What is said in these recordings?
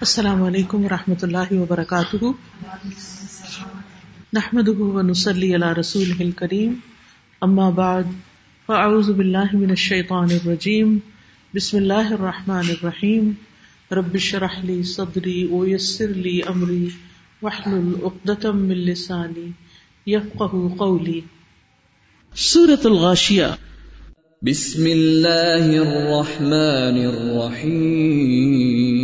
السلام علیکم و رحمۃ اللہ وبرکاتہ۔ نحمد ونسلی علی رسول کریم اما بعد، فاعوذ باللہ من الشیطان الرجیم۔ بسم اللہ الرحمٰن الرحیم۔ ربش رحلی صدری ویسر لی امری۔ وحل العقدم من لسانی یفقہ قولی۔ سورة الغاشیہ۔ بسم اللہ الرحمن الرحیم۔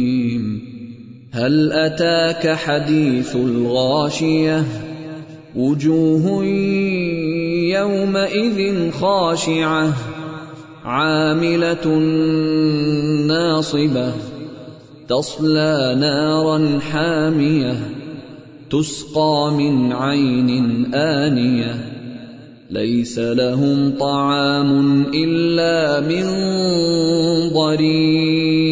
هل أتاك حديث الغاشية؟ وجوه يومئذ خاشعة، عاملة ناصبة، تصلى نارا حامية، تسقى من عين آنية. ليس لهم طعام إلا من ضريع.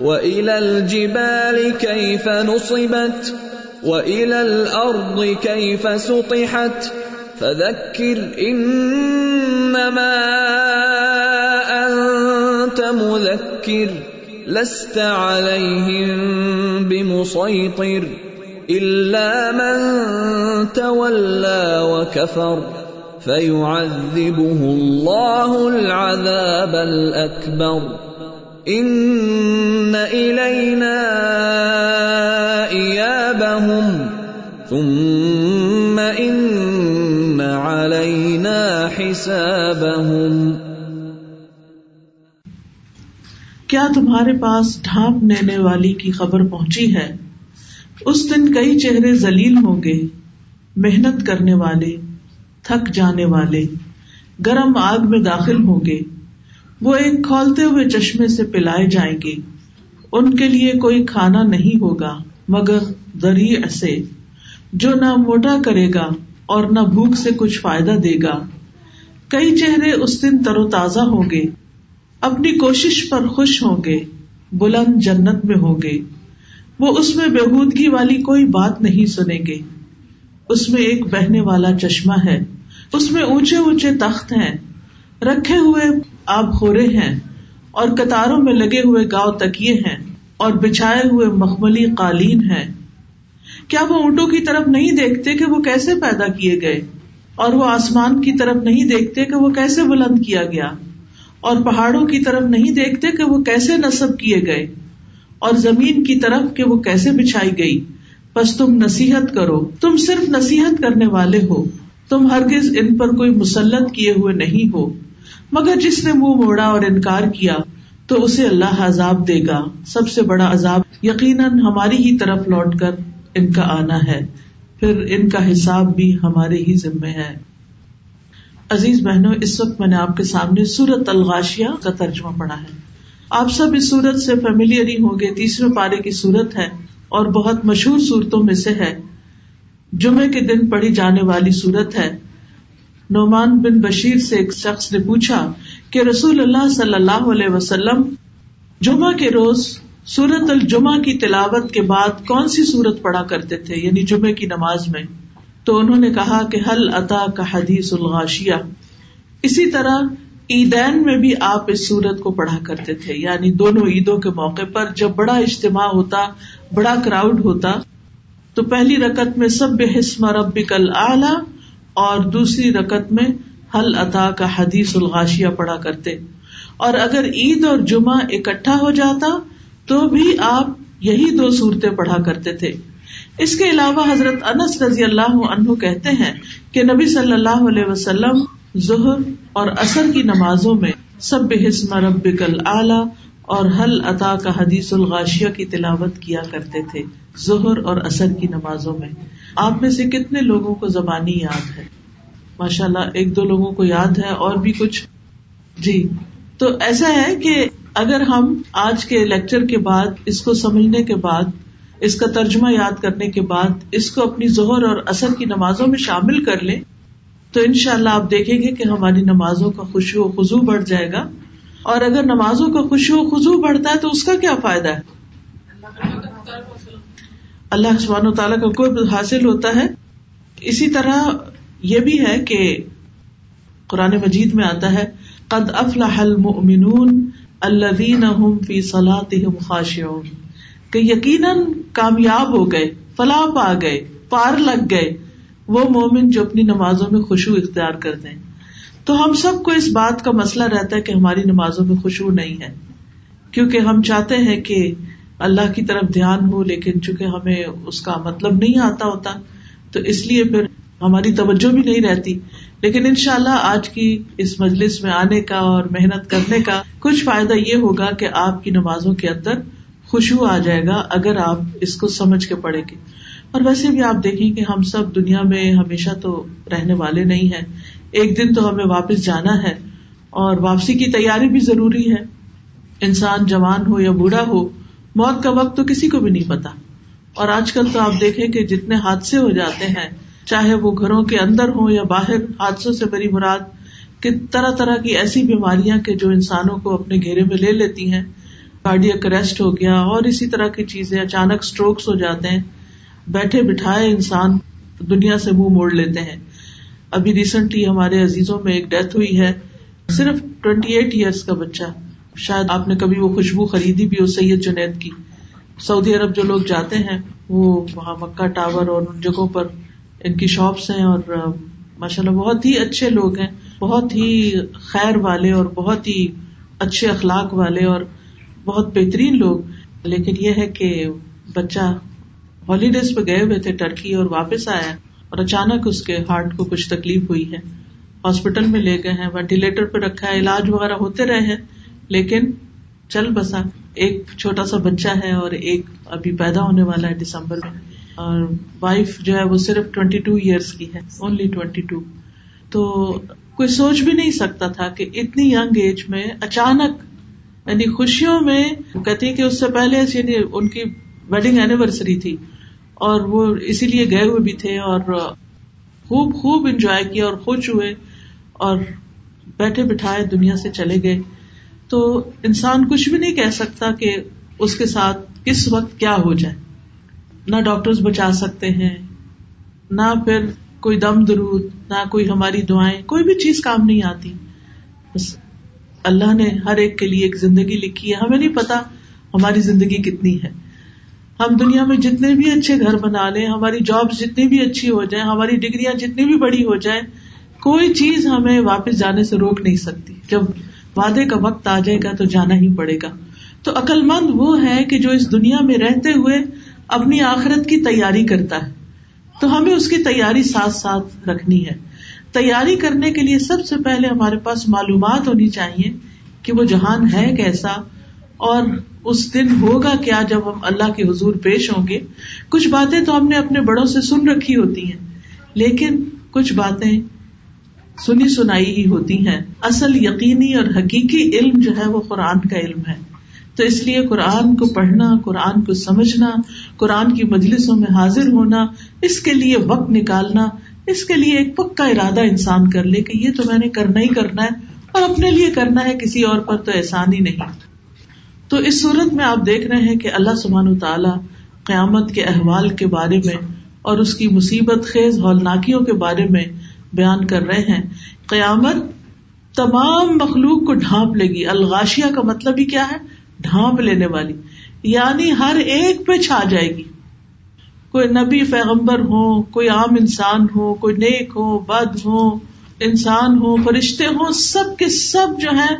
وَإِلَى الْجِبَالِ كَيْفَ نُصِبَتْ وَإِلَى الْأَرْضِ كَيْفَ سُطِحَتْ فَذَكِّرْ إِنَّمَا أَنْتَ مُذَكِّرٌ لَسْتَ عَلَيْهِمْ بِمُصَيْطِرٍ إِلَّا مَنْ تَوَلَّى وَكَفَرَ فَيُعَذِّبُهُ اللَّهُ الْعَذَابَ الْأَكْبَرَ ان الینا ایابہم ثم ان علینا حسابہم کیا تمہارے پاس ڈھانپ لینے والی کی خبر پہنچی ہے؟ اس دن کئی چہرے ذلیل ہوں گے، محنت کرنے والے، تھک جانے والے، گرم آگ میں داخل ہوں گے۔ وہ ایک کھولتے ہوئے چشمے سے پلائے جائیں گے۔ ان کے لیے کوئی کھانا نہیں ہوگا، مگر دری ایسے جو نہ موٹا کرے گا اور نہ بھوک سے کچھ فائدہ دے گا۔ کئی چہرے اس دن تر و تازہ ہوں گے، اپنی کوشش پر خوش ہوں گے، بلند جنت میں ہوں گے۔ وہ اس میں بےحودگی والی کوئی بات نہیں سنیں گے۔ اس میں ایک بہنے والا چشمہ ہے، اس میں اونچے اونچے تخت ہیں۔ رکھے ہوئے آپ خورے ہیں اور قطاروں میں لگے ہوئے گاؤ تکیے ہیں اور بچھائے ہوئے مخملی قالین ہے کیا وہ اونٹوں کی طرف نہیں دیکھتے کہ وہ کیسے پیدا کیے گئے؟ اور وہ آسمان کی طرف نہیں دیکھتے کہ وہ کیسے بلند کیا گیا؟ اور پہاڑوں کی طرف نہیں دیکھتے کہ وہ کیسے نصب کیے گئے؟ اور زمین کی طرف کہ وہ کیسے بچھائی گئی؟ بس تم نصیحت کرو، تم صرف نصیحت کرنے والے ہو، تم ہرگز ان پر کوئی مسلط کیے ہوئے نہیں ہو۔ مگر جس نے منہ موڑا اور انکار کیا تو اسے اللہ عذاب دے گا۔ سب سے بڑا عذاب یقیناً ہماری ہی طرف لوٹ کر ان کا آنا ہے۔ پھر ان کا حساب بھی ہمارے ہی ذمے ہے۔ عزیز بہنوں، اس وقت میں نے آپ کے سامنے سورت الغاشیا کا ترجمہ پڑھا ہے۔ آپ سب اس سورت سے فیملیئر ہی ہوں گے۔ تیسرے پارے کی سورت ہے اور بہت مشہور صورتوں میں سے ہے۔ جمعے کے دن پڑھی جانے والی سورت ہے۔ نعمان بن بشیر سے ایک شخص نے پوچھا کہ رسول اللہ صلی اللہ علیہ وسلم، جمعہ کے روز سورت الجمہ کی تلاوت کے بعد کون سی سورت پڑھا کرتے تھے؟ یعنی جمعے کی نماز میں۔ تو انہوں نے کہا کہ حل عطا کا حدیث الغاشیا اسی طرح عیدین میں بھی آپ اس سورت کو پڑھا کرتے تھے۔ یعنی دونوں عیدوں کے موقع پر جب بڑا اجتماع ہوتا، بڑا کراؤڈ ہوتا، تو پہلی رکت میں سب بحسم ربک العلی اور دوسری رکت میں حل عطا کا حدیث الغاشیا پڑھا کرتے۔ اور اگر عید اور جمعہ اکٹھا ہو جاتا تو بھی آپ یہی دو صورتیں پڑھا کرتے تھے۔ اس کے علاوہ حضرت انس رضی اللہ عنہ کہتے ہیں کہ نبی صلی اللہ علیہ وسلم ظہر اور اثر کی نمازوں میں سب حسم رب کل اعلی اور حل عطا کا حدیث الغاشیہ کی تلاوت کیا کرتے تھے۔ ظہر اور اثر کی نمازوں میں۔ آپ میں سے کتنے لوگوں کو زبانی یاد ہے؟ ماشاء اللہ ایک دو لوگوں کو یاد ہے اور بھی کچھ۔ جی تو ایسا ہے کہ اگر ہم آج کے لیکچر کے بعد، اس کو سمجھنے کے بعد، اس کا ترجمہ یاد کرنے کے بعد، اس کو اپنی زہر اور اثر کی نمازوں میں شامل کر لیں، تو ان شاء اللہ آپ دیکھیں گے کہ ہماری نمازوں کا خوشی و خزو بڑھ جائے گا۔ اور اگر نمازوں کا خوشی و خزو بڑھتا ہے، تو اس کا کیا فائدہ ہے؟ اللہ سبحانہ و تعالیٰ کا کوئی حاصل ہوتا ہے، اسی طرح یہ بھی ہے کہ قرآن مجید میں آتا ہے، قد افلح المؤمنون الذین هم فی صلاتهم خاشعون۔ کہ یقیناً کامیاب ہو گئے، فلاح پا گئے، پار لگ گئے، وہ مومن جو اپنی نمازوں میں خوشبو اختیار کرتے ہیں۔ تو ہم سب کو اس بات کا مسئلہ رہتا ہے کہ ہماری نمازوں میں خوشبو نہیں ہے، کیونکہ ہم چاہتے ہیں کہ اللہ کی طرف دھیان ہو، لیکن چونکہ ہمیں اس کا مطلب نہیں آتا ہوتا، تو اس لیے پھر ہماری توجہ بھی نہیں رہتی۔ لیکن ان شاء اللہ آج کی اس مجلس میں آنے کا اور محنت کرنے کا کچھ فائدہ یہ ہوگا کہ آپ کی نمازوں کے اندر خوشبو آ جائے گا، اگر آپ اس کو سمجھ کے پڑھیں گے۔ اور ویسے بھی آپ دیکھیں کہ ہم سب دنیا میں ہمیشہ تو رہنے والے نہیں ہیں۔ ایک دن تو ہمیں واپس جانا ہے، اور واپسی کی تیاری بھی ضروری ہے۔ انسان جوان ہو یا بوڑھا ہو موت کا وقت تو کسی کو بھی نہیں پتا۔ اور آج کل تو آپ دیکھیں کہ جتنے حادثے ہو جاتے ہیں، چاہے وہ گھروں کے اندر ہوں یا باہر، حادثوں سے بری مراد، کہ طرح طرح کی ایسی بیماریاں کہ جو انسانوں کو اپنے گھیرے میں لے لیتی ہیں۔ کارڈیک اریسٹ ہو گیا، اور اسی طرح کی چیزیں اچانک اسٹروکس ہو جاتے ہیں۔ بیٹھے بٹھائے انسان دنیا سے منہ موڑ لیتے ہیں۔ ابھی ریسنٹلی ہمارے عزیزوں میں ایک ڈیتھ ہوئی ہے، صرف ٹوینٹی ایٹ ایئرس کا بچہ۔ شاید آپ نے کبھی وہ خوشبو خریدی بھی ہو، سید جنید کی۔ سعودی عرب جو لوگ جاتے ہیں، وہ وہاں مکہ ٹاور اور ان جگہوں پر ان کی شاپس ہیں اور ماشاء اللہ بہت ہی اچھے لوگ ہیں، بہت ہی خیر والے اور بہت ہی اچھے اخلاق والے اور بہت بہترین لوگ۔ لیکن یہ ہے کہ بچہ ہالیڈیز پہ گئے ہوئے تھے ٹرکی اور واپس آیا اور اچانک اس کے ہارٹ کو کچھ تکلیف ہوئی ہے۔ ہاسپٹل میں لے گئے ہیں، وینٹیلیٹر پہ رکھا ہے، علاج وغیرہ ہوتے رہے ہیں۔ لیکن چل بسا، ایک چھوٹا سا بچہ ہے اور ایک ابھی پیدا ہونے والا ہے دسمبر میں، اور وائف جو ہے وہ صرف ٹوینٹی ٹو ایئرس کی ہے اونلی ٹوینٹی ٹو تو کوئی سوچ بھی نہیں سکتا تھا کہ اتنی یگ ایج میں اچانک یعنی خوشیوں میں کہتی کہ اس سے پہلے یعنی ان کی ویڈنگ اینیورسری تھی، اور وہ اسی لیے گئے ہوئے بھی تھے، اور خوب خوب انجوائے کیا اور خوش ہوئے، اور بیٹھے بٹھائے دنیا سے چلے گئے۔ تو انسان کچھ بھی نہیں کہہ سکتا کہ اس کے ساتھ کس وقت کیا ہو جائے۔ نہ ڈاکٹر بچا سکتے ہیں، نہ پھر کوئی دم درود، نہ کوئی ہماری دعائیں، کوئی بھی چیز کام نہیں آتی۔ بس اللہ نے ہر ایک کے لیے ایک زندگی لکھی ہے۔ ہمیں نہیں پتا ہماری زندگی کتنی ہے۔ ہم دنیا میں جتنے بھی اچھے گھر بنا لیں، ہماری جاب جتنی بھی اچھی ہو جائیں، ہماری ڈگریاں جتنی بھی بڑی ہو جائیں، کوئی چیز ہمیں واپس جانے سے روک نہیں سکتی۔ جب وعدے کا وقت آ جائے گا تو جانا ہی پڑے گا۔ تو عقل مند وہ ہے کہ جو اس دنیا میں رہتے ہوئے اپنی آخرت کی تیاری کرتا ہے۔ تو ہمیں اس کی تیاری ساتھ ساتھ رکھنی ہے۔ تیاری کرنے کے لیے سب سے پہلے ہمارے پاس معلومات ہونی چاہیے کہ وہ جہان ہے کیسا اور اس دن ہوگا کیا جب ہم اللہ کے حضور پیش ہوں گے۔ کچھ باتیں تو ہم نے اپنے بڑوں سے سن رکھی ہوتی ہیں، لیکن کچھ باتیں سنی سنائی ہی ہوتی ہیں۔ اصل یقینی اور حقیقی علم جو ہے وہ قرآن کا علم ہے۔ تو اس لیے قرآن کو پڑھنا، قرآن کو سمجھنا، قرآن کی مجلسوں میں حاضر ہونا، اس کے لیے وقت نکالنا، اس کے لیے ایک پکا ارادہ انسان کر لے کہ یہ تو میں نے کرنا ہی کرنا ہے اور اپنے لیے کرنا ہے، کسی اور پر تو احسان ہی نہیں۔ تو اس صورت میں آپ دیکھ رہے ہیں کہ اللہ سبحان تعالیٰ قیامت کے احوال کے بارے میں اور اس کی مصیبت، خیز، ہولناکیوں کے بارے میں بیان کر رہے ہیں، قیامت تمام مخلوق کو ڈھانپ لے گی۔ الغاشیا کا مطلب ہی کیا ہے؟ ڈھانپ لینے والی۔ یعنی ہر ایک پہ چھا جائے گی۔ کوئی نبی پیغمبر ہو کوئی عام انسان ہو کوئی نیک ہو بد ہو انسان ہو فرشتے ہو سب کے سب جو ہے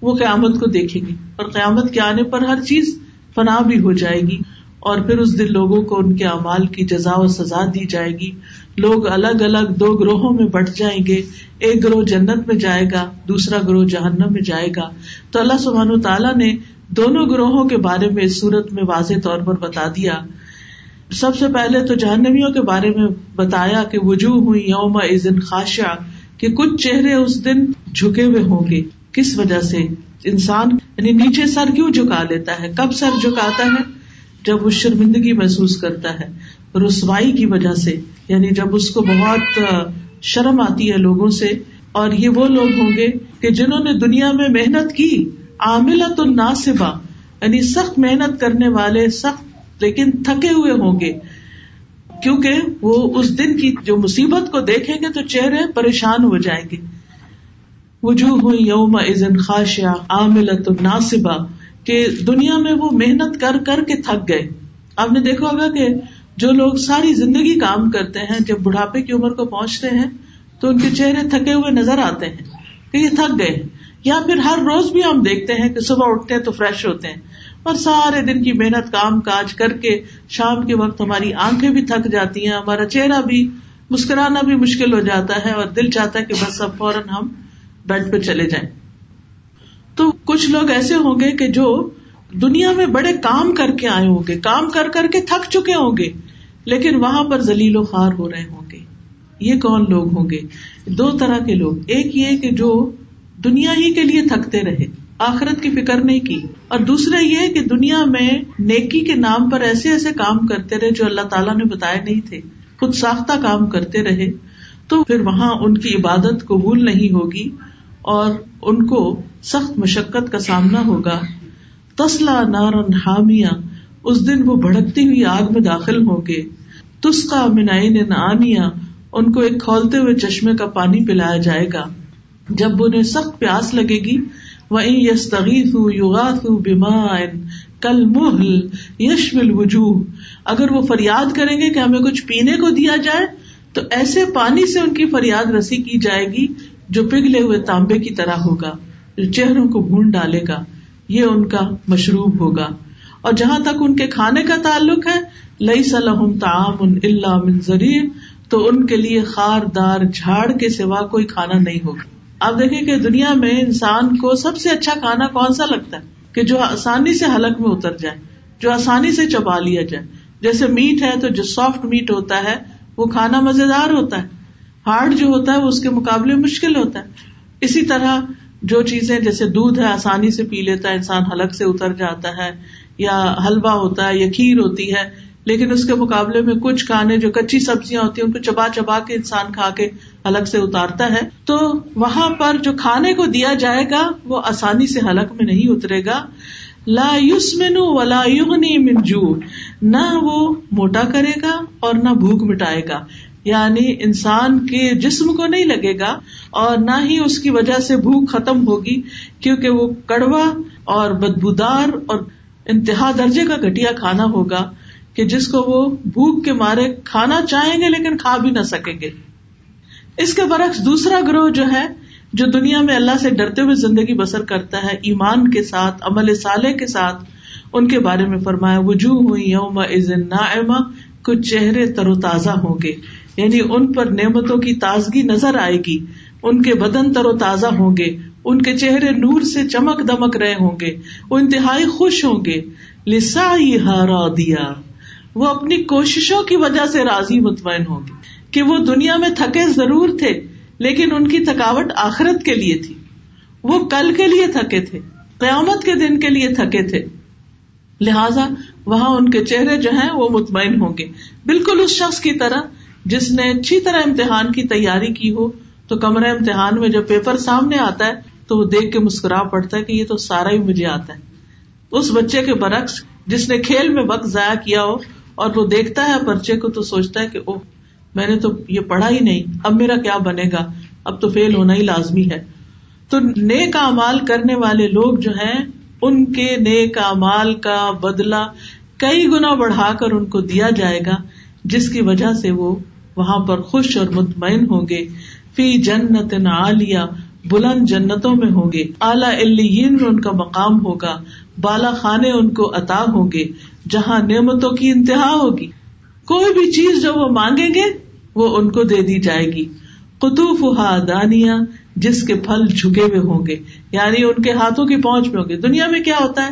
وہ قیامت کو دیکھیں گے۔ اور قیامت کے آنے پر ہر چیز فنا بھی ہو جائے گی۔ اور پھر اس دن لوگوں کو ان کے اعمال کی جزا و سزا دی جائے گی۔ لوگ الگ الگ دو گروہوں میں بٹ جائیں گے۔ ایک گروہ جنت میں جائے گا، دوسرا گروہ جہنم میں جائے گا۔ تو اللہ سبحان و تعالیٰ نے دونوں گروہوں کے بارے میں اس صورت میں واضح طور پر بتا دیا۔ سب سے پہلے تو جہنمیوں کے بارے میں بتایا کہ وجوہ ہوئی یوم عزن خاشا کہ کچھ چہرے اس دن جھکے ہوئے ہوں گے۔ کس وجہ سے؟ انسان یعنی نیچے سر کیوں جھکا لیتا ہے؟ کب سر جھکاتا ہے؟ جب وہ شرمندگی محسوس کرتا ہے۔ رسوائی کی وجہ سے۔ یعنی جب اس کو بہت شرم آتی ہے لوگوں سے، اور یہ وہ لوگ ہوں گے کہ جنہوں نے دنیا میں محنت کی عاملت الناصبہ یعنی سخت محنت کرنے والے، سخت لیکن تھکے ہوئے ہوں گے۔ کیونکہ وہ اس دن کی جو مصیبت کو دیکھیں گے تو چہرے پریشان ہو جائیں گے۔ وجوہ ہوئی یوم ازن خاشیا عاملت الناصبہ، کہ دنیا میں وہ محنت کر کر کے تھک گئے۔ آپ نے دیکھا ہوگا کہ جو لوگ ساری زندگی کام کرتے ہیں، جب بڑھاپے کی عمر کو پہنچتے ہیں، تو ان کے چہرے تھکے ہوئے نظر آتے ہیں کہ یہ تھک گئے۔ یا پھر ہر روز بھی ہم دیکھتے ہیں کہ صبح اٹھتے ہیں تو فریش ہوتے ہیں۔ اور سارے دن کی محنت، کام کاج کر کے شام کے وقت ہماری آنکھیں بھی تھک جاتی ہیں، ہمارا چہرہ بھی مسکرانا بھی مشکل ہو جاتا ہے اور دل چاہتا ہے کہ بس اب فوراً ہم بیڈ پہ چلے جائیں۔ تو کچھ لوگ ایسے ہوں گے کہ جو دنیا میں بڑے کام کر کے آئے ہوں گے، کام کر کر کے تھک چکے ہوں گے، لیکن وہاں پر زلیل و خوار ہو رہے ہوں گے۔ یہ کون لوگ ہوں گے؟ دو طرح کے لوگ۔ ایک یہ کہ جو دنیا ہی کے لیے تھکتے رہے، آخرت کی فکر نہیں کی۔ اور دوسرا یہ کہ دنیا میں نیکی کے نام پر ایسے ایسے کام کرتے رہے جو اللہ تعالیٰ نے بتایا نہیں تھے۔ خود ساختہ کام کرتے رہے، تو پھر وہاں ان کی عبادت قبول نہیں ہوگی اور ان کو سخت مشقت کا سامنا ہوگا۔ تسلا نارن حامیہ اس دن وہ بھڑکتی ہوئی آگ میں داخل ہوں گے۔ تسکا منائن آنیا ان کو ایک کھولتے ہوئے چشمے کا پانی پلایا جائے گا۔ جب انہیں سخت پیاس لگے گی وہ یس تغیث یوگاس بیما کل محل یشمل وجوہ اگر وہ فریاد کریں گے کہ ہمیں کچھ پینے کو دیا جائے، تو ایسے پانی سے ان کی فریاد رسی کی جائے گی جو پگھلے ہوئے تانبے کی طرح ہوگا، جو چہروں کو بھون ڈالے گا۔ یہ ان کا مشروب ہوگا۔ اور جہاں تک ان کے کھانے کا تعلق ہے لئی سلحم تعام اللہ منظری تو ان کے لیے خار دار جھاڑ کے سوا کوئی کھانا نہیں ہوگا۔ آپ دیکھیں کہ دنیا میں انسان کو سب سے اچھا کھانا کون سا لگتا ہے؟ کہ جو آسانی سے حلق میں اتر جائے، جو آسانی سے چبا لیا جائے۔ جیسے میٹ ہے تو جو سافٹ میٹ ہوتا ہے، وہ کھانا مزیدار ہوتا ہے۔ ہارڈ جو ہوتا ہے، وہ اس کے مقابلے مشکل ہوتا ہے۔ اسی طرح جو چیزیں جیسے دودھ ہے، آسانی سے پی لیتا ہے، انسان حلق سے اتر جاتا ہے یا حلوا ہوتا ہے یا کھیر ہوتی ہے، لیکن اس کے مقابلے میں کچھ کھانے جو کچی سبزیاں ہوتی ہیں، ان کو چبا چبا کے انسان کھا کے حلق سے اتارتا ہے۔ تو وہاں پر جو کھانے کو دیا جائے گا، وہ آسانی سے حلق میں نہیں اترے گا۔ لا یوس ولا یغنی منجو نہ وہ موٹا کرے گا اور نہ بھوک مٹائے گا۔ یعنی انسان کے جسم کو نہیں لگے گا اور نہ ہی اس کی وجہ سے بھوک ختم ہوگی، کیونکہ وہ کڑوا اور بدبودار اور انتہا درجے کا گٹیا کھانا ہوگا کہ جس کو وہ بھوک کے مارے کھانا چاہیں گے لیکن کھا بھی نہ سکیں گے۔ اس کے برعکس دوسرا گروہ جو ہے، جو دنیا میں اللہ سے ڈرتے ہوئے زندگی بسر کرتا ہے، ایمان کے ساتھ، عمل سالے کے ساتھ، ان کے بارے میں فرمایا، وجوہ ہوئی یوم عزن کچھ چہرے تر و تازہ ہوں گے۔ یعنی ان پر نعمتوں کی تازگی نظر آئے گی، ان کے بدن تر و تازہ ہوں گے، ان کے چہرے نور سے چمک دمک رہے ہوں گے، وہ انتہائی خوش ہوں گے۔ لسا ہارا دیا وہ اپنی کوششوں کی وجہ سے راضی مطمئن ہوں گے کہ وہ دنیا میں تھکے ضرور تھے، لیکن ان کی تھکاوٹ آخرت کے لیے تھی۔ وہ کل کے لیے تھکے تھے، قیامت کے دن کے لیے تھکے تھے۔ لہذا وہاں ان کے چہرے جو ہیں وہ مطمئن ہوں گے۔ بالکل اس شخص کی طرح جس نے اچھی طرح امتحان کی تیاری کی ہو، تو کمرہ امتحان میں جب پیپر سامنے آتا ہے، تو وہ دیکھ کے مسکرا پڑتا ہے کہ یہ تو سارا ہی مجھے آتا ہے۔ اس بچے کے برعکس، جس نے کھیل میں وقت ضائع کیا ہو، اور وہ دیکھتا ہے بچے کو، تو سوچتا ہے کہ اوہ، میں نے تو یہ پڑھا ہی نہیں۔ اب میرا کیا بنے گا؟ اب تو فیل ہونا ہی لازمی ہے۔ تو نیک امال کرنے والے لوگ جو ہیں، ان کے نیک امال کا بدلا کئی گنا بڑھا کر ان کو دیا جائے گا، جس کی وجہ سے وہ وہاں پر خوش اور مطمئن ہوں گے۔ فی جنت عالیہ، بلند جنتوں میں ہوں گے۔ اعلیٰ میں ان کا مقام ہوگا۔ بالا خانے ان کو عطا ہوں گے، جہاں نعمتوں کی انتہا ہوگی۔ کوئی بھی چیز جو وہ مانگیں گے، وہ ان کو دے دی جائے گی۔ قطوف دانیا جس کے پھل جھکے ہوئے ہوں گے۔ یعنی ان کے ہاتھوں کی پہنچ میں ہوں گے۔ دنیا میں کیا ہوتا ہے؟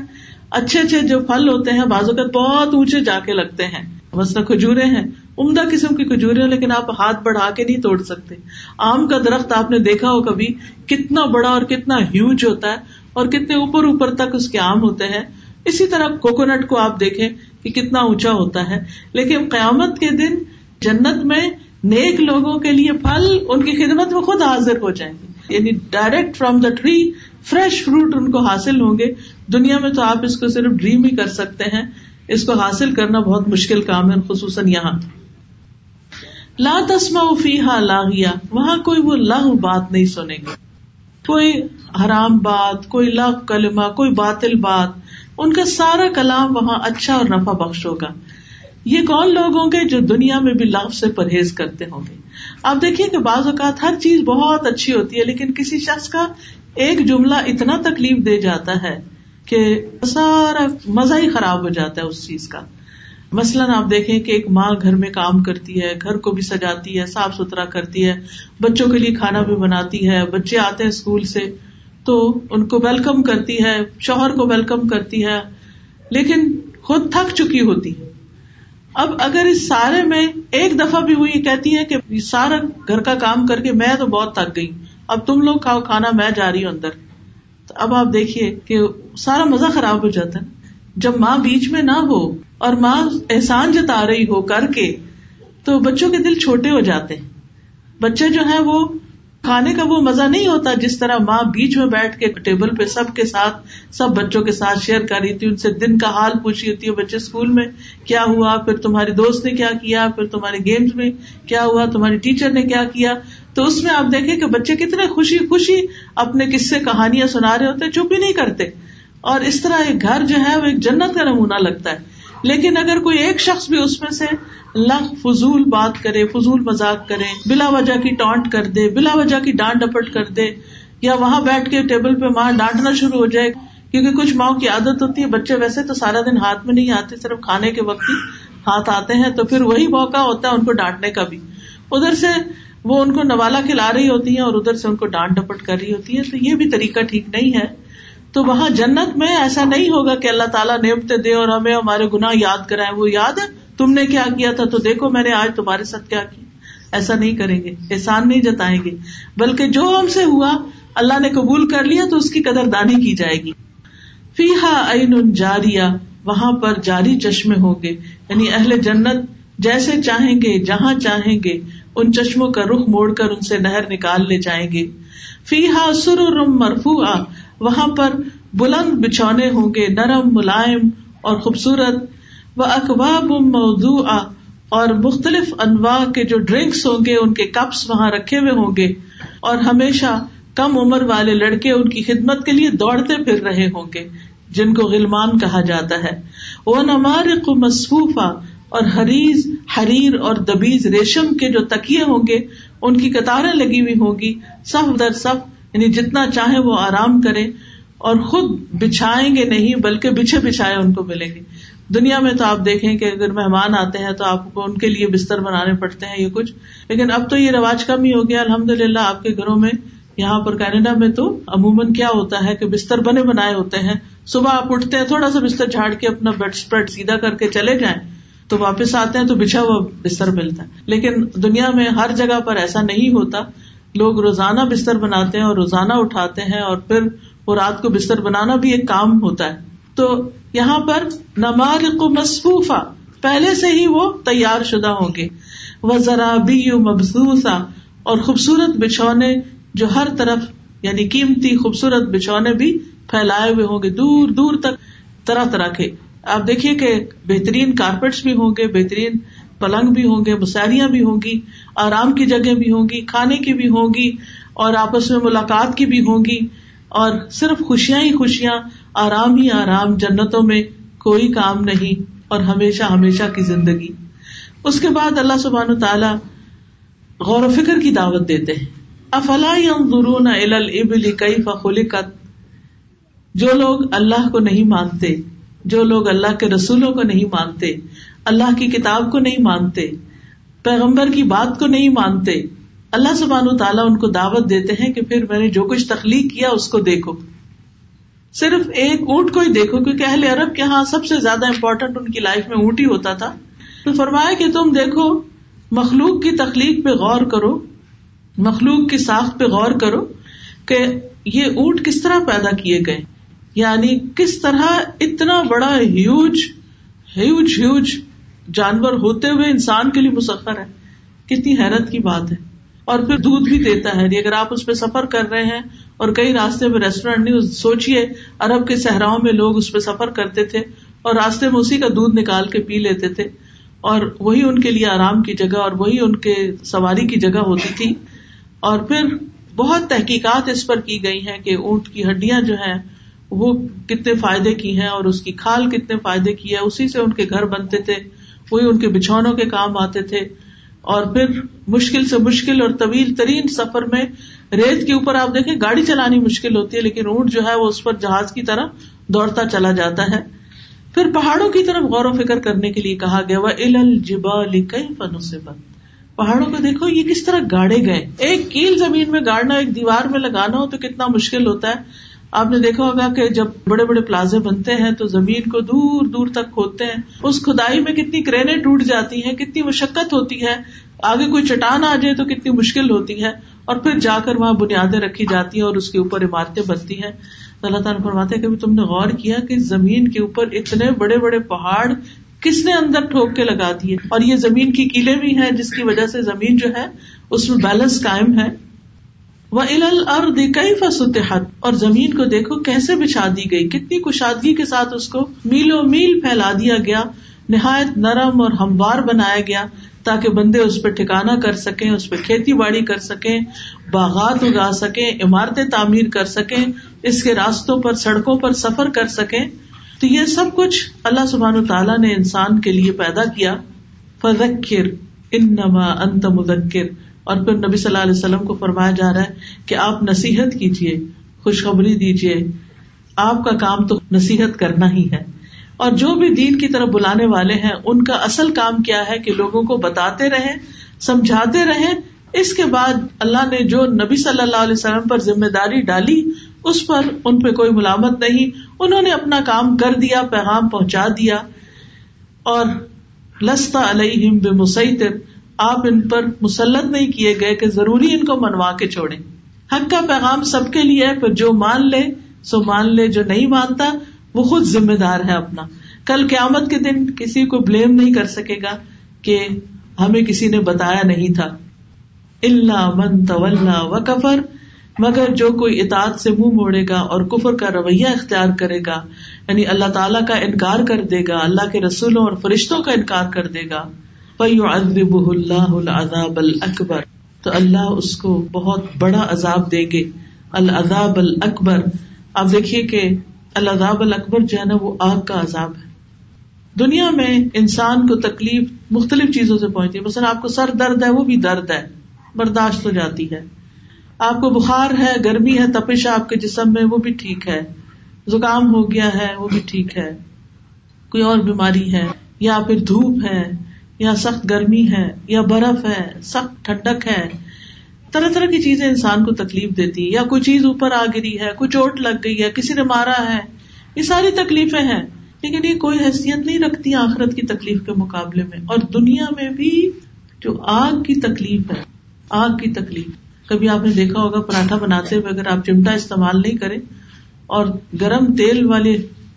اچھے اچھے جو پھل ہوتے ہیں بازو کا بہت اونچے جا کے لگتے ہیں۔ مثلاً کھجورے ہیں عمدہ قسم کی کھجورے لیکن آپ ہاتھ بڑھا کے نہیں توڑ سکتے۔ آم کا درخت آپ نے دیکھا ہو کبھی، کتنا بڑا اور کتنا ہیوج ہوتا ہے، اور کتنے اوپر اوپر تک اس کے آم ہوتے ہیں۔ اسی طرح کوکونٹ کو آپ دیکھیں کہ کتنا اونچا ہوتا ہے۔ لیکن قیامت کے دن جنت میں نیک لوگوں کے لیے پھل، ان کی خدمت میں خود حاضر ہو جائیں گے۔ یعنی direct from the tree fresh fruit ان کو حاصل ہوں گے۔ دنیا میں تو آپ اس کو صرف ڈریم ہی کر سکتے ہیں۔ اس کو حاصل کرنا بہت مشکل کام ہے، خصوصاً یہاں۔ لا تسما فی ہا لاغیا وہاں کوئی وہ لاہ بات نہیں سنیں گے۔ کوئی حرام بات، کوئی لاہ کلمہ، کوئی باطل بات، ان کا سارا کلام وہاں اچھا اور نفع بخش ہوگا۔ یہ کون لوگ ہوں گے جو دنیا میں بھی لاف سے پرہیز کرتے ہوں گے؟ آپ دیکھیے کہ بعض اوقات ہر چیز بہت اچھی ہوتی ہے، لیکن کسی شخص کا ایک جملہ اتنا تکلیف دے جاتا ہے کہ سارا مزہ ہی خراب ہو جاتا ہے اس چیز کا۔ مثلاً آپ دیکھیں کہ ایک ماں گھر میں کام کرتی ہے، گھر کو بھی سجاتی ہے، صاف ستھرا کرتی ہے، بچوں کے لیے کھانا بھی بناتی ہے، بچے آتے ہیں اسکول سے تو ان کو ویلکم کرتی ہے، شوہر کو ویلکم کرتی ہے، لیکن خود تھک چکی ہوتی ہے۔ اب اگر اس سارے میں ایک دفعہ بھی وہ یہ کہتی ہے کہ سارا گھر کا کام کر کے میں تو بہت تھک گئی، اب تم لوگ کھاؤ، کھانا میں جا رہی ہوں اندر۔ تو اب آپ دیکھیے کہ سارا مزہ خراب ہو جاتا ہے۔ جب ماں بیچ میں نہ ہو اور ماں احسان جتا رہی ہو کر کے، تو بچوں کے دل چھوٹے ہو جاتے ہیں۔ بچے جو ہیں وہ کھانے کا وہ مزہ نہیں ہوتا جس طرح ماں بیچ میں بیٹھ کے ٹیبل پہ سب کے ساتھ، سب بچوں کے ساتھ شیئر کر رہی تھی، ان سے دن کا حال پوچھ رہی ہوتی ہے، بچے اسکول میں کیا ہوا؟ پھر تمہاری دوست نے کیا کیا؟ پھر تمہارے گیمز میں کیا ہوا؟ تمہاری ٹیچر نے کیا کیا؟ تو اس میں آپ دیکھیں کہ بچے کتنے خوشی خوشی اپنے قصے کہانیاں سنا رہے ہوتے چپ ہی نہیں کرتے۔ اور اس طرح ایک گھر جو ہے وہ ایک جنت کا نمونہ لگتا ہے۔ لیکن اگر کوئی ایک شخص بھی اس میں سے لغ فضول بات کرے، فضول مذاق کرے، بلا وجہ کی ٹانٹ کر دے، بلا وجہ کی ڈانٹ ڈپٹ کر دے، یا وہاں بیٹھ کے ٹیبل پہ ماں ڈانٹنا شروع ہو جائے، کیونکہ کچھ ماؤں کی عادت ہوتی ہے، بچے ویسے تو سارا دن ہاتھ میں نہیں آتے، صرف کھانے کے وقت ہی ہاتھ آتے ہیں، تو پھر وہی موقع ہوتا ہے ان کو ڈانٹنے کا بھی۔ ادھر سے وہ ان کو نوالا کھلا رہی ہوتی ہیں اور ادھر سے ان کو ڈانٹ ڈپٹ کر رہی ہوتی ہے تو یہ بھی طریقہ ٹھیک نہیں ہے۔ تو وہاں جنت میں ایسا نہیں ہوگا کہ اللہ تعالیٰ نیمتے دے اور ہمیں ہمارے گناہ یاد کرائے وہ یاد ہے، تم نے کیا کیا تھا؟ تو دیکھو، میں نے آج تمہارے ساتھ کیا کیا۔ ایسا نہیں کریں گے، احسان نہیں جتائیں گے۔ بلکہ جو ہم سے ہوا، اللہ نے قبول کر لیا تو اس کی قدر دانی کی جائے گی۔ فی ہا این جاریا وہاں پر جاری چشمے ہوں گے۔ یعنی اہل جنت جیسے چاہیں گے، جہاں چاہیں گے، ان چشموں کا رخ موڑ کر ان سے نہر نکال لے جائیں گے۔ فی ہا سر مرفو وہاں پر بلند بچھونے ہوں گے نرم، ملائم اور خوبصورت وہ اخباب موضوع اور مختلف انواع کے جو ڈرنکس ہوں گے، ان کے کپس وہاں رکھے ہوئے ہوں گے۔ اور ہمیشہ کم عمر والے لڑکے ان کی خدمت کے لیے دوڑتے پھر رہے ہوں گے، جن کو غلمان کہا جاتا ہے۔ وہ نمار کو مصفوفہ اور حریز حریر اور دبیز ریشم کے جو تکیے ہوں گے، ان کی قطاریں لگی ہوئی ہوگی صف در صف یعنی جتنا چاہے وہ آرام کرے اور خود بچھائیں گے نہیں بلکہ بچھے بچھائے ان کو ملیں گے۔ دنیا میں تو آپ دیکھیں کہ اگر مہمان آتے ہیں تو آپ کو ان کے لیے بستر بنانے پڑتے ہیں یہ کچھ۔ لیکن اب تو یہ رواج کم ہی ہو گیا۔ الحمد للہ آپ کے گھروں میں، یہاں پر کینیڈا میں تو عموماً کیا ہوتا ہے کہ بستر بنے بنائے ہوتے ہیں۔ صبح آپ اٹھتے ہیں، تھوڑا سا بستر جھاڑ کے اپنا بیڈ اسپریڈ سیدھا کر کے چلے جائیں تو واپس آتے ہیں تو بچھا ہوا بستر ملتا ہے۔ لیکن دنیا میں ہر جگہ پر ایسا نہیں ہوتا لوگ روزانہ بستر بناتے ہیں اور روزانہ اٹھاتے ہیں اور پھر وہ رات کو بستر بنانا بھی ایک کام ہوتا ہے۔ تو یہاں پر نمار کو مصفوفہ، پہلے سے ہی وہ تیار شدہ ہوں گے۔ وہ ذرا بھی مبسوسا اور خوبصورت بچھونے جو ہر طرف یعنی قیمتی خوبصورت بچھونے بھی پھیلائے ہوئے ہوں گے۔ دور دور تک، طرح طرح کے۔ آپ دیکھیے کہ بہترین کارپیٹس بھی ہوں گے، بہترین پلنگ بھی ہوں گے مساریاں بھی ہوں گی، آرام کی جگہ بھی ہوں گی، کھانے کی بھی ہوں گی، اور آپس میں ملاقات کی بھی ہوں گی۔ اور صرف خوشیاں ہی خوشیاں، آرام ہی آرام، جنتوں میں کوئی کام نہیں، اور ہمیشہ ہمیشہ کی زندگی۔ اس کے بعد اللہ سبحان تعالی غور و فکر کی دعوت دیتے ہیں۔ افلا ينظرون الى الابل كيف خلقت؟ جو لوگ اللہ کو نہیں مانتے، جو لوگ اللہ کے رسولوں کو نہیں مانتے اللہ کی کتاب کو نہیں مانتے، پیغمبر کی بات کو نہیں مانتے، اللہ سبحان تعالیٰ ان کو دعوت دیتے ہیں کہ پھر میں نے جو کچھ تخلیق کیا اس کو دیکھو۔ صرف ایک اونٹ کو ہی دیکھو، کیونکہ اہل عرب کے یہاں سب سے زیادہ امپورٹنٹ ان کی لائف میں اونٹ ہی ہوتا تھا۔ تو فرمایا کہ تم دیکھو، مخلوق کی تخلیق پہ غور کرو، مخلوق کی ساخت پہ غور کرو کہ یہ اونٹ کس طرح پیدا کیے گئے۔ یعنی کس طرح اتنا بڑا ہیوج ہیوج ہیوج جانور ہوتے ہوئے انسان کے لیے مسفر ہے۔ کتنی حیرت کی بات ہے۔ اور پھر دودھ بھی دیتا ہے۔ اگر آپ اس پہ سفر کر رہے ہیں اور کئی راستے میں ریسٹورینٹ نہیں سوچیے ارب کے صحراؤں میں لوگ اس پہ سفر کرتے تھے اور راستے میں اسی کا دودھ نکال کے پی لیتے تھے۔ اور وہی ان کے لیے آرام کی جگہ اور وہی ان کے سواری کی جگہ ہوتی تھی۔ اور پھر بہت تحقیقات اس پر کی گئی ہیں کہ اونٹ کی ہڈیاں جو ہیں، وہ کتنے فائدے کی ہیں اور اس کی کھال کتنے فائدے کی ہے۔ اسی سے ان کے گھر بنتے تھے۔ وہی ان کے بچھونوں کے کام آتے تھے۔ اور پھر مشکل سے مشکل اور طویل ترین سفر میں ریت کے اوپر آپ دیکھیں، گاڑی چلانی مشکل ہوتی ہے، لیکن اونٹ جو ہے وہ اس پر جہاز کی طرح دوڑتا چلا جاتا ہے۔ پھر پہاڑوں کی طرف غور و فکر کرنے کے لیے کہا گیا وہ ال کئی فنوں سے بند پہاڑوں کو دیکھو، یہ کس طرح گاڑے گئے۔ ایک کیل زمین میں گاڑنا، ایک دیوار میں لگانا ہو تو کتنا مشکل ہوتا ہے۔ آپ نے دیکھا ہوگا کہ جب بڑے بڑے پلازے بنتے ہیں تو زمین کو دور دور تک کھودتے ہیں۔ اس کھدائی میں کتنی کرینیں ٹوٹ جاتی ہیں، کتنی مشقت ہوتی ہے۔ آگے کوئی چٹان آ جائے تو کتنی مشکل ہوتی ہے۔ اور پھر جا کر وہاں بنیادیں رکھی جاتی ہیں اور اس کے اوپر عمارتیں بنتی ہیں۔ اللہ تعالیٰ فرماتے کہ تم نے غور کیا کہ زمین کے اوپر اتنے بڑے بڑے پہاڑ کس نے اندر ٹھوک کے لگا دیے؟ اور یہ زمین کی کیلے بھی ہیں جس کی وجہ سے زمین جو ہے، اس میں بیلنس قائم ہے۔ وہ ال کئی فصحت اور زمین کو دیکھو، کیسے بچھا دی گئی؟ کتنی کشادگی کے ساتھ اس کو میلو میل پھیلا دیا گیا، نہایت نرم اور ہموار بنایا گیا، تاکہ بندے اس پہ ٹھکانا کر سکیں، اس پہ کھیتی باڑی کر سکیں، باغات اگا سکیں، عمارتیں تعمیر کر سکیں، اس کے راستوں پر، سڑکوں پر سفر کر سکیں۔ تو یہ سب کچھ اللہ سبحان تعالیٰ نے انسان کے لیے پیدا کیا۔ فذکر انما انت مذکر۔ اور پھر نبی صلی اللہ علیہ وسلم کو فرمایا جا رہا ہے کہ آپ نصیحت کیجیے خوشخبری دیجیے آپ کا کام تو نصیحت کرنا ہی ہے۔ اور جو بھی دین کی طرف بلانے والے ہیں، ان کا اصل کام کیا ہے کہ لوگوں کو بتاتے رہے سمجھاتے رہے اس کے بعد اللہ نے جو نبی صلی اللہ علیہ وسلم پر ذمہ داری ڈالی، اس پر ان پہ کوئی ملامت نہیں۔ انہوں نے اپنا کام کر دیا، پیغام پہنچا دیا۔ اور لستا علیہم بے مسعطر آپ ان پر مسلط نہیں کیے گئے کہ ضروری ان کو منوا کے چھوڑے حق کا پیغام سب کے لیے پھر جو مان لے، سو مان لے، جو نہیں مانتا، وہ خود ذمہ دار ہے اپنا۔ کل قیامت کے دن کسی کو بلیم نہیں کر سکے گا کہ ہمیں کسی نے بتایا نہیں تھا۔ اللہ من و کفر مگر جو کوئی اطاعت سے منہ موڑے گا اور کفر کا رویہ اختیار کرے گا یعنی اللہ تعالیٰ کا انکار کر دے گا، اللہ کے رسولوں اور فرشتوں کا انکار کر دے گا۔ اللہ العذاب الکبر تو اللہ اس کو بہت بڑا عذاب دے گے۔ العذاب الکبر آپ دیکھیے کہ العذاب الکبر جو ہے نا وہ آگ کا عذاب ہے۔ دنیا میں انسان کو تکلیف مختلف چیزوں سے پہنچتی ہے۔ مثلاً آپ کو سر درد ہے، وہ بھی درد ہے۔ برداشت ہو جاتی ہے۔ آپ کو بخار ہے، گرمی ہے، تپش آپ کے جسم میں، وہ بھی ٹھیک ہے۔ زکام ہو گیا ہے، وہ بھی ٹھیک ہے۔ کوئی اور بیماری ہے یا پھر دھوپ ہے۔ یا سخت گرمی ہے، یا برف ہے، سخت ٹھنڈک ہے۔ طرح طرح کی چیزیں انسان کو تکلیف دیتی، یا کوئی چیز اوپر آ گری ہے، کوئی چوٹ لگ گئی ہے، کسی نے مارا ہے، یہ ساری تکلیفیں ہیں۔ لیکن یہ کوئی حیثیت نہیں رکھتی آخرت کی تکلیف کے مقابلے میں۔ اور دنیا میں بھی جو آگ کی تکلیف ہے، آگ کی تکلیف۔ کبھی آپ نے دیکھا ہوگا پراٹھا بناتے ہوئے اگر آپ چمٹا استعمال نہیں کریں اور گرم تیل والے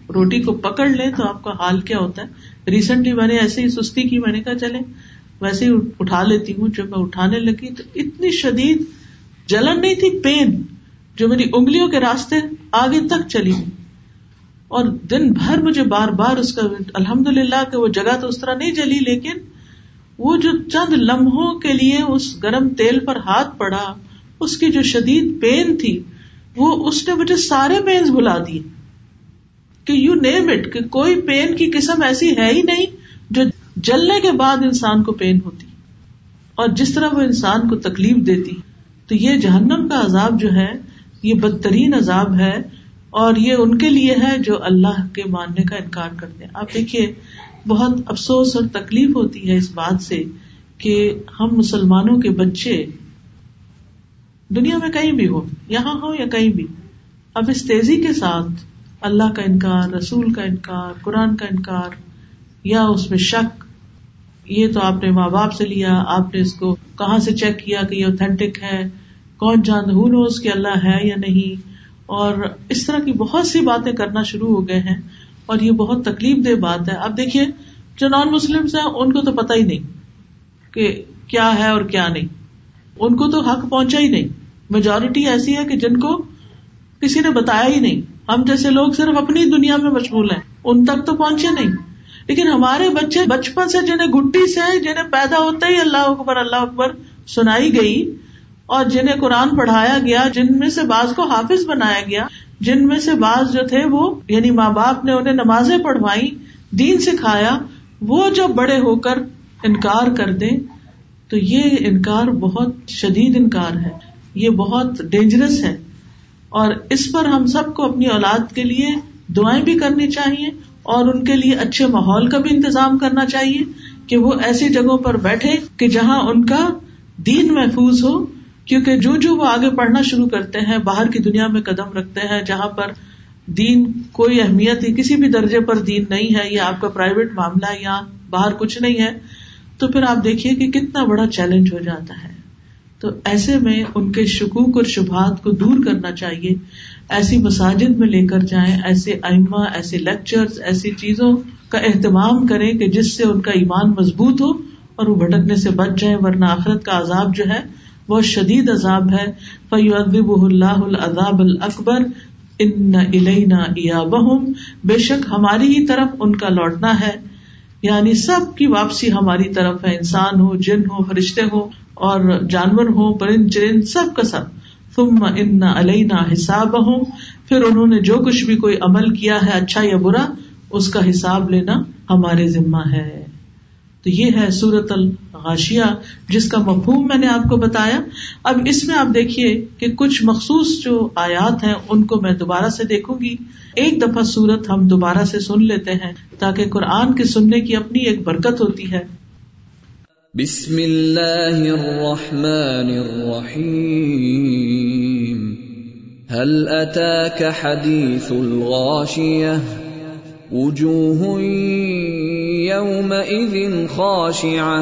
روٹی کو پکڑ لیں تو آپ کا حال کیا ہوتا ہے؟ ریسنٹلی میں نے ایسے ہی سستی کی میں نے کہا چلے ویسے ہی اٹھا لیتی ہوں جب میں اٹھانے لگی تو اتنی شدید جلن نہیں تھی، پین جو میری انگلیوں کے راستے آگے تک چلی۔ اور دن بھر مجھے بار بار اس کا الحمد للہ کہ وہ جگہ تو اس طرح نہیں جلی، لیکن وہ جو چند لمحوں کے لیے اس گرم تیل پر ہاتھ پڑا، اس کی جو شدید پین تھی، وہ اس نے مجھے سارے پینس بلا دیے۔ کہ یو نیم اٹ کہ کوئی پین کی قسم ایسی ہے ہی نہیں جو جلنے کے بعد انسان کو پین ہوتی اور جس طرح وہ انسان کو تکلیف دیتی تو یہ جہنم کا عذاب جو ہے، یہ بدترین عذاب ہے اور یہ ان کے لیے ہے جو اللہ کے ماننے کا انکار کرتے ہیں۔ آپ دیکھیے، بہت افسوس اور تکلیف ہوتی ہے اس بات سے کہ ہم مسلمانوں کے بچے دنیا میں کہیں بھی ہو، یہاں ہو یا کہیں بھی، اب اس تیزی کے ساتھ اللہ کا انکار، رسول کا انکار، قرآن کا انکار، یا اس میں شک، یہ تو آپ نے ماں باپ سے لیا، آپ نے اس کو کہاں سے چیک کیا کہ یہ اوتھینٹک ہے؟ کون جان ہو نوز کہ اللہ ہے یا نہیں؟ اور اس طرح کی بہت سی باتیں کرنا شروع ہو گئے ہیں، اور یہ بہت تکلیف دہ بات ہے۔ اب دیکھیے، جو نان مسلم ہیں، ان کو تو پتا ہی نہیں کہ کیا ہے اور کیا نہیں۔ ان کو تو حق پہنچا ہی نہیں۔ میجورٹی ایسی ہے کہ جن کو کسی نے بتایا ہی نہیں۔ ہم جیسے لوگ صرف اپنی دنیا میں مشغول ہیں، ان تک تو پہنچے نہیں۔ لیکن ہمارے بچے بچپن سے جنہیں گٹی سے، جنہیں پیدا ہوتے ہی اللہ اکبر اللہ اکبر سنائی گئی، اور جنہیں قرآن پڑھایا گیا، جن میں سے بعض کو حافظ بنایا گیا، جن میں سے بعض جو تھے وہ یعنی ماں باپ نے انہیں نمازیں پڑھوائی دین سکھایا، وہ جب بڑے ہو کر انکار کر دیں، تو یہ انکار بہت شدید انکار ہے۔ یہ بہت ڈینجرس ہے۔ اور اس پر ہم سب کو اپنی اولاد کے لیے دعائیں بھی کرنی چاہیے اور ان کے لیے اچھے ماحول کا بھی انتظام کرنا چاہیے کہ وہ ایسی جگہوں پر بیٹھے کہ جہاں ان کا دین محفوظ ہو، کیونکہ جو جو وہ آگے پڑھنا شروع کرتے ہیں، باہر کی دنیا میں قدم رکھتے ہیں، جہاں پر دین کوئی اہمیت ہی کسی بھی درجے پر دین نہیں ہے، یا آپ کا پرائیویٹ معاملہ یا باہر کچھ نہیں ہے، تو پھر آپ دیکھیے کہ کتنا بڑا چیلنج ہو جاتا ہے۔ تو ایسے میں ان کے شکوک اور شبہات کو دور کرنا چاہیے۔ ایسی مساجد میں لے کر جائیں، ایسے ائمہ، ایسے لیکچر ایسی چیزوں کا اہتمام کریں کہ جس سے ان کا ایمان مضبوط ہو اور وہ بھٹکنے سے بچ جائیں، ورنہ آخرت کا عذاب جو ہے بہت شدید عذاب ہے۔ فیب اللہ العذاب الکبر ان ایا بہم بے شک ہماری ہی طرف ان کا لوٹنا ہے۔ یعنی سب کی واپسی ہماری طرف ہے، انسان ہو، جن ہو، فرشتے ہو اور جانور ہو پرند چرند سب کا سب۔ تم ان علینا حساب ہوں پھر انہوں نے جو کچھ بھی کوئی عمل کیا ہے اچھا یا برا، اس کا حساب لینا ہمارے ذمہ ہے۔ تو یہ ہے سورت ال الغاشیہ جس کا مفہوم میں نے آپ کو بتایا۔ اب اس میں آپ دیکھیے کہ کچھ مخصوص جو آیات ہیں، ان کو میں دوبارہ سے دیکھوں گی۔ ایک دفعہ سورت ہم دوبارہ سے سن لیتے ہیں، تاکہ قرآن کے سننے کی اپنی ایک برکت ہوتی ہے۔ بسم اللہ الرحمن الرحیم۔ هل اتاك حدیث الغاشیہ وجوه يومئذ خاشعة۔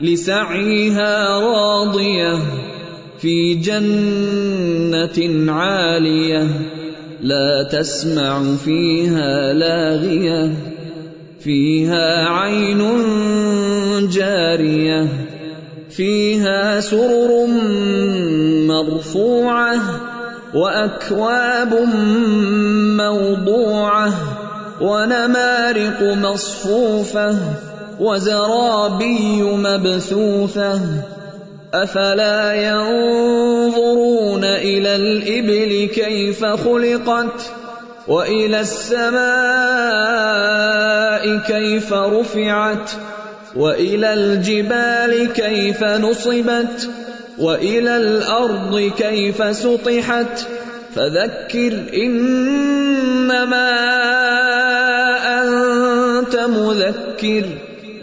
لسعيها راضية في جنة عالية لا تسمع فيها لاغية فيها عين جارية فيها سرر مرفوعه واكواب موضوعه ونمارق مصفوفه وزرابي مبثوثه افلا ينظرون الى الابل كيف خلقت والى السماء كيف رفعت والى الجبال كيف نصبت، وَإِلَى الْأَرْضِ كَيْفَ سُطِحَتْ. فَذَكِّرْ إِنَّمَا أَنْتَ مُذَكِّرٌ.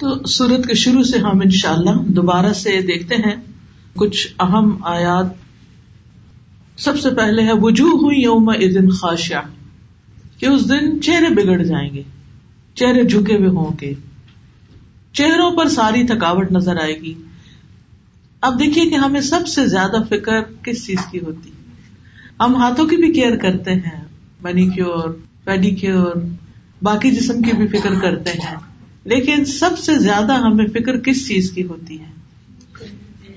تو سورت کے شروع سے ہم انشاءاللہ دوبارہ سے دیکھتے ہیں کچھ اہم آیات۔ سب سے پہلے ہے، وجوہ یوم دن خاشیا کہ اس دن چہرے بگڑ جائیں گے، چہرے جھکے ہوئے ہوں گے۔ چہروں پر ساری تھکاوٹ نظر آئے گی۔ اب دیکھیے کہ ہمیں سب سے زیادہ فکر کس چیز کی ہوتی؟ ہم ہاتھوں کی بھی کیئر کرتے ہیں مینی کیور پیڈی کیور باقی جسم کی بھی فکر کرتے ہیں۔ لیکن سب سے زیادہ ہمیں فکر کس چیز کی ہوتی ہے؟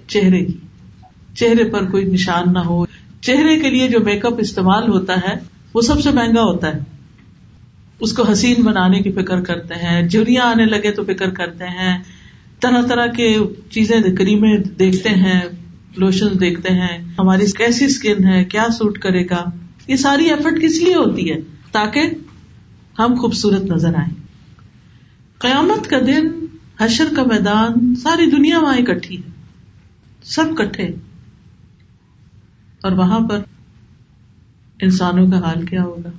چہرے کی۔ چہرے پر کوئی نشان نہ ہو۔ چہرے کے لیے جو میک اپ استعمال ہوتا ہے، وہ سب سے مہنگا ہوتا ہے۔ اس کو حسین بنانے کی فکر کرتے ہیں، جھریاں آنے لگے تو فکر کرتے ہیں۔ طرح طرح کے چیزیں کریمیں دیکھتے ہیں لوشن دیکھتے ہیں۔ ہماری کیسی اسکن ہے، کیا سوٹ کرے گا؟ یہ ساری ایفرٹ کس لیے ہوتی ہے؟ تاکہ ہم خوبصورت نظر آئیں۔ قیامت کا دن، حشر کا میدان، ساری دنیا وہاں اکٹھی ہے۔ سب کٹھے۔ اور وہاں پر انسانوں کا حال کیا ہوگا؟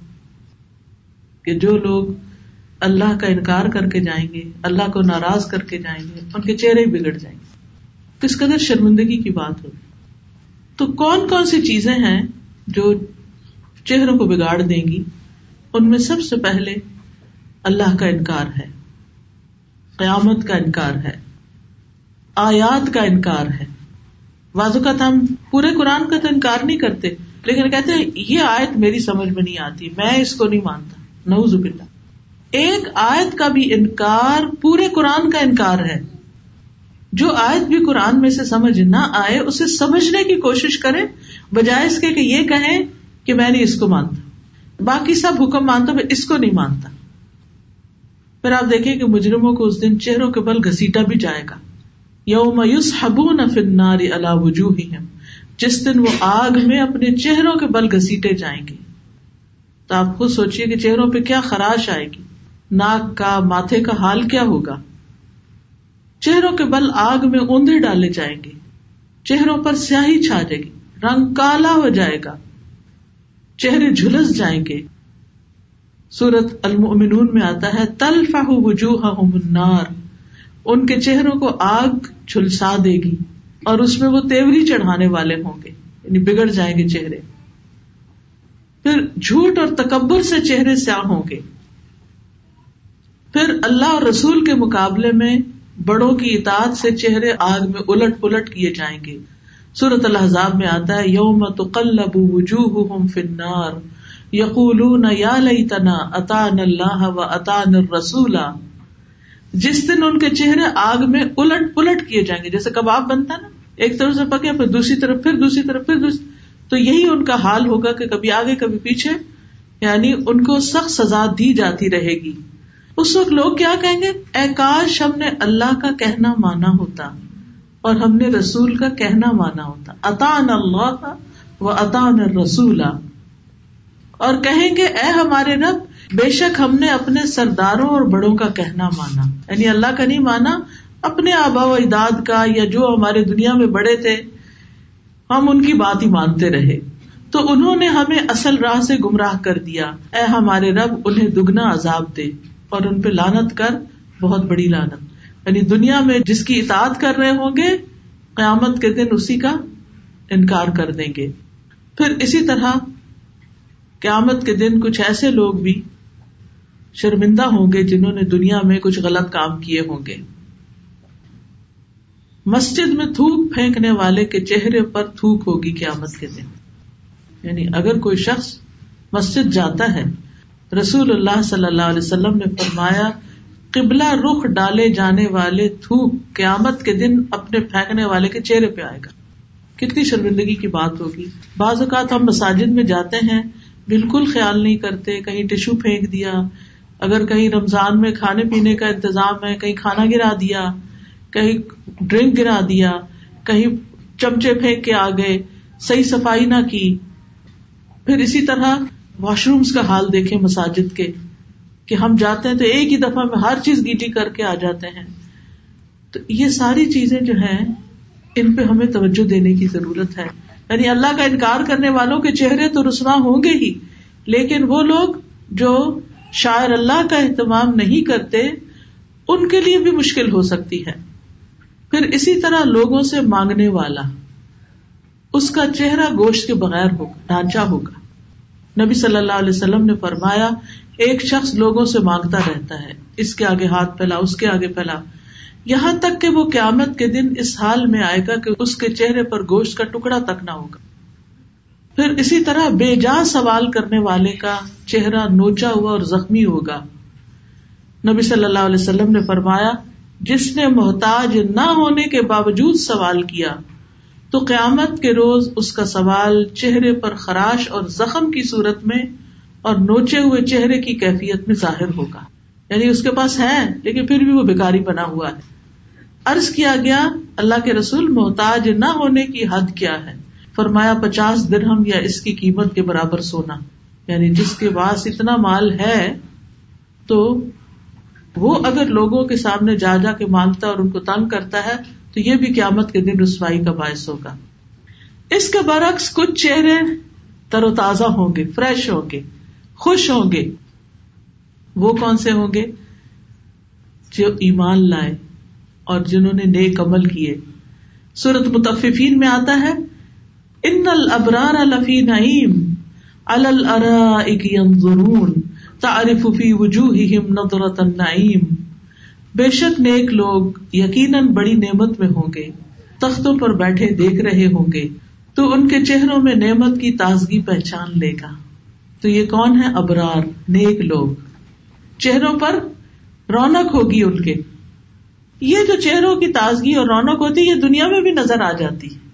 کہ جو لوگ اللہ کا انکار کر کے جائیں گے، اللہ کو ناراض کر کے جائیں گے، ان کے چہرے بگڑ جائیں گے۔ کس قدر شرمندگی کی بات ہوگی۔ تو کون کون سی چیزیں ہیں جو چہروں کو بگاڑ دیں گی؟ ان میں سب سے پہلے اللہ کا انکار ہے۔ قیامت کا انکار ہے، آیات کا انکار ہے۔ بازو کا ہم پورے قرآن کا تو انکار نہیں کرتے، لیکن کہتے ہیں یہ آیت میری سمجھ میں نہیں آتی، میں اس کو نہیں مانتا۔ نوز باللہ۔ ایک آیت کا بھی انکار پورے قرآن کا انکار ہے۔ جو آیت بھی قرآن میں سے سمجھ نہ آئے، اسے سمجھنے کی کوشش کرے بجائے اس کے کہ یہ کہیں کہ میں نہیں اس کو مانتا۔ باقی سب حکم مانتا، میں اس کو نہیں مانتا۔ پھر آپ دیکھیں کہ مجرموں کو اس دن چہروں کے بل گھسیٹا بھی جائے گا۔ یوم یوس حبو نار اللہ وجوہ جس دن وہ آگ میں اپنے چہروں کے بل گھسیٹے جائیں گے۔ تو آپ خود سوچیے کہ چہروں پہ کیا خراش آئے گی۔ ناک کا، ماتھے کا حال کیا ہوگا؟ چہروں کے بل آگ میں اوندے ڈالے جائیں گے۔ چہروں پر سیاہی چھا جائے گی، رنگ کالا ہو جائے گا۔ چہرے جھلس جائیں گے۔ سورت المؤمنون میں آتا ہے تل فہ وجوہ النار۔ ان کے چہروں کو آگ جھلسا دے گی اور اس میں وہ تیوری چڑھانے والے ہوں گے یعنی بگڑ جائیں گے چہرے۔ پھر جھوٹ اور تکبر سے چہرے سیاہ ہوں گے۔ پھر اللہ اور رسول کے مقابلے میں بڑوں کی اطاعت سے چہرے آگ میں الٹ پلٹ کیے جائیں گے۔ سورت الحضاب میں آتا ہے، یوم تقلب وجوہہم فی النار۔ یقولون یا لیتنا اتان اللہ و اتان الرسول جس دن ان کے چہرے آگ میں الٹ پلٹ کیے جائیں گے، جیسے کباب بنتا نا، ایک طرف سے پکے، پھر دوسری طرف، پھر دوسری طرف، پھر دوسری تو یہی ان کا حال ہوگا کہ کبھی آگے، کبھی پیچھے یعنی ان کو سخت سزا دی جاتی رہے گی۔ اس وقت لوگ کیا کہیں گے؟ اے کاش ہم نے اللہ کا کہنا مانا ہوتا اور ہم نے رسول کا کہنا مانا ہوتا۔ اطان اللہ و اطان رسول اور کہیں گے اے ہمارے رب، بے شک ہم نے اپنے سرداروں اور بڑوں کا کہنا مانا۔ یعنی اللہ کا نہیں مانا، اپنے آبا و اجداد کا یا جو ہمارے دنیا میں بڑے تھے، ہم ان کی بات ہی مانتے رہے۔ تو انہوں نے ہمیں اصل راہ سے گمراہ کر دیا۔ اے ہمارے رب، انہیں دگنا عذاب دے۔ اور ان پہ لانت کر، بہت بڑی لانت یعنی دنیا میں جس کی اطاعت کر رہے ہوں گے، قیامت کے دن اسی کا انکار کر دیں گے۔ پھر اسی طرح قیامت کے دن کچھ ایسے لوگ بھی شرمندہ ہوں گے جنہوں نے دنیا میں کچھ غلط کام کیے ہوں گے۔ مسجد میں تھوک پھینکنے والے کے چہرے پر تھوک ہوگی قیامت کے دن۔ یعنی اگر کوئی شخص مسجد جاتا ہے، رسول اللہ صلی اللہ علیہ وسلم نے فرمایا، قبلہ رخ ڈالے جانے والے تھوک قیامت کے دن اپنے پھینکنے والے کے چہرے پہ آئے گا۔ کتنی شرمندگی کی بات ہوگی۔ بعض اوقات ہم مساجد میں جاتے ہیں بالکل خیال نہیں کرتے، کہیں ٹشو پھینک دیا، اگر کہیں رمضان میں کھانے پینے کا انتظام ہے، کہیں کھانا گرا دیا، کہیں ڈرنک گرا دیا، کہیں چمچے پھینک کے آ گئے، صحیح صفائی نہ کی۔ پھر اسی طرح واش رومس کا حال دیکھے مساجد کے، کہ ہم جاتے ہیں تو ایک ہی دفعہ میں ہر چیز گیٹی کر کے آ جاتے ہیں۔ تو یہ ساری چیزیں جو ہیں، ان پہ ہمیں توجہ دینے کی ضرورت ہے۔ یعنی اللہ کا انکار کرنے والوں کے چہرے تو رسوا ہوں گے ہی، لیکن وہ لوگ جو شاعر اللہ کا اہتمام نہیں کرتے، ان کے لیے بھی مشکل ہو سکتی ہے۔ پھر اسی طرح لوگوں سے مانگنے والا، اس کا چہرہ گوشت کے بغیر ہوگا، ڈھانچہ ہوگا۔ نبی صلی اللہ علیہ وسلم نے فرمایا، ایک شخص لوگوں سے مانگتا رہتا ہے، اس کے آگے ہاتھ پھیلا اس کے آگے پھیلا یہاں تک کہ وہ قیامت کے دن اس حال میں آئے گا کہ اس کے چہرے پر گوشت کا ٹکڑا تک نہ ہوگا۔ پھر اسی طرح بے جا سوال کرنے والے کا چہرہ نوچا ہوا اور زخمی ہوگا۔ نبی صلی اللہ علیہ وسلم نے فرمایا، جس نے محتاج نہ ہونے کے باوجود سوال کیا، تو قیامت کے روز اس کا سوال چہرے پر خراش اور زخم کی صورت میں اور نوچے ہوئے چہرے کی کیفیت میں ظاہر ہوگا۔ یعنی اس کے پاس ہے، لیکن پھر بھی وہ بیکاری بنا ہوا ہے۔ ارض کیا گیا، اللہ کے رسول محتاج نہ ہونے کی حد کیا ہے؟ فرمایا، پچاس درہم یا اس کی قیمت کے برابر سونا۔ یعنی جس کے پاس اتنا مال ہے، تو وہ اگر لوگوں کے سامنے جا جا کے مانگتا اور ان کو تنگ کرتا ہے، تو یہ بھی قیامت کے دن رسوائی کا باعث ہوگا۔ اس کے برعکس کچھ چہرے تر و تازہ ہوں گے، فریش ہوں گے، خوش ہوں گے۔ وہ کون سے ہوں گے؟ جو ایمان لائے۔ اور جنہوں نے نیک عمل کیے۔ سورت متففین میں آتا ہے، ان الابرار لفی نعیم الرون تعریف فی وجوہہم نظرت النعیم. بے شک نیک لوگ یقیناً بڑی نعمت میں ہوں گے، تختوں پر بیٹھے دیکھ رہے ہوں گے، تو ان کے چہروں میں نعمت کی تازگی پہچان لے گا۔ تو یہ کون ہے ابرار، نیک لوگ؟ چہروں پر رونق ہوگی ان کے۔ یہ جو چہروں کی تازگی اور رونق ہوتی ہے، یہ دنیا میں بھی نظر آ جاتی ہے۔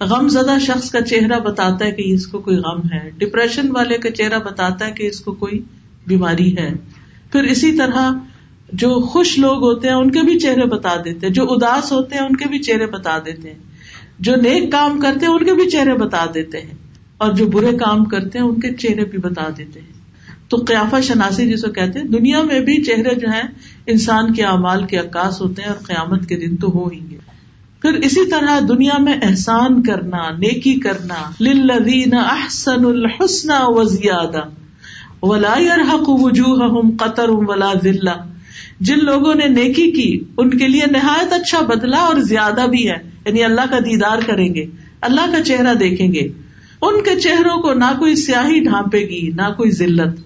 غم زدہ شخص کا چہرہ بتاتا ہے کہ اس کو کوئی غم ہے۔ ڈپریشن والے کا چہرہ بتاتا ہے کہ اس کو کوئی بیماری ہے۔ پھر اسی طرح جو خوش لوگ ہوتے ہیں، ان کے بھی چہرے بتا دیتے ہیں۔ جو اداس ہوتے ہیں، ان کے بھی چہرے بتا دیتے ہیں۔ جو نیک کام کرتے ہیں، ان کے بھی چہرے بتا دیتے ہیں۔ اور جو برے کام کرتے ہیں، ان کے چہرے بھی بتا دیتے ہیں۔ تو قیافہ شناسی جسے کہتے ہیں، دنیا میں بھی چہرے جو ہیں، انسان کے اعمال کے عکاس ہوتے ہیں اور قیامت کے دن تو ہو ہی گے پھر اسی طرح دنیا میں احسان کرنا، نیکی کرنا، للذین احسن الحسن و زیادہ ولا يرحق وجوہہم قطر ولا ذلہ۔ جن لوگوں نے نیکی کی، ان کے لیے نہایت اچھا بدلا اور زیادہ بھی ہے۔ یعنی اللہ کا دیدار کریں گے، اللہ کا چہرہ دیکھیں گے۔ ان کے چہروں کو نہ کوئی سیاہی ڈھانپے گی، نہ کوئی ذلت۔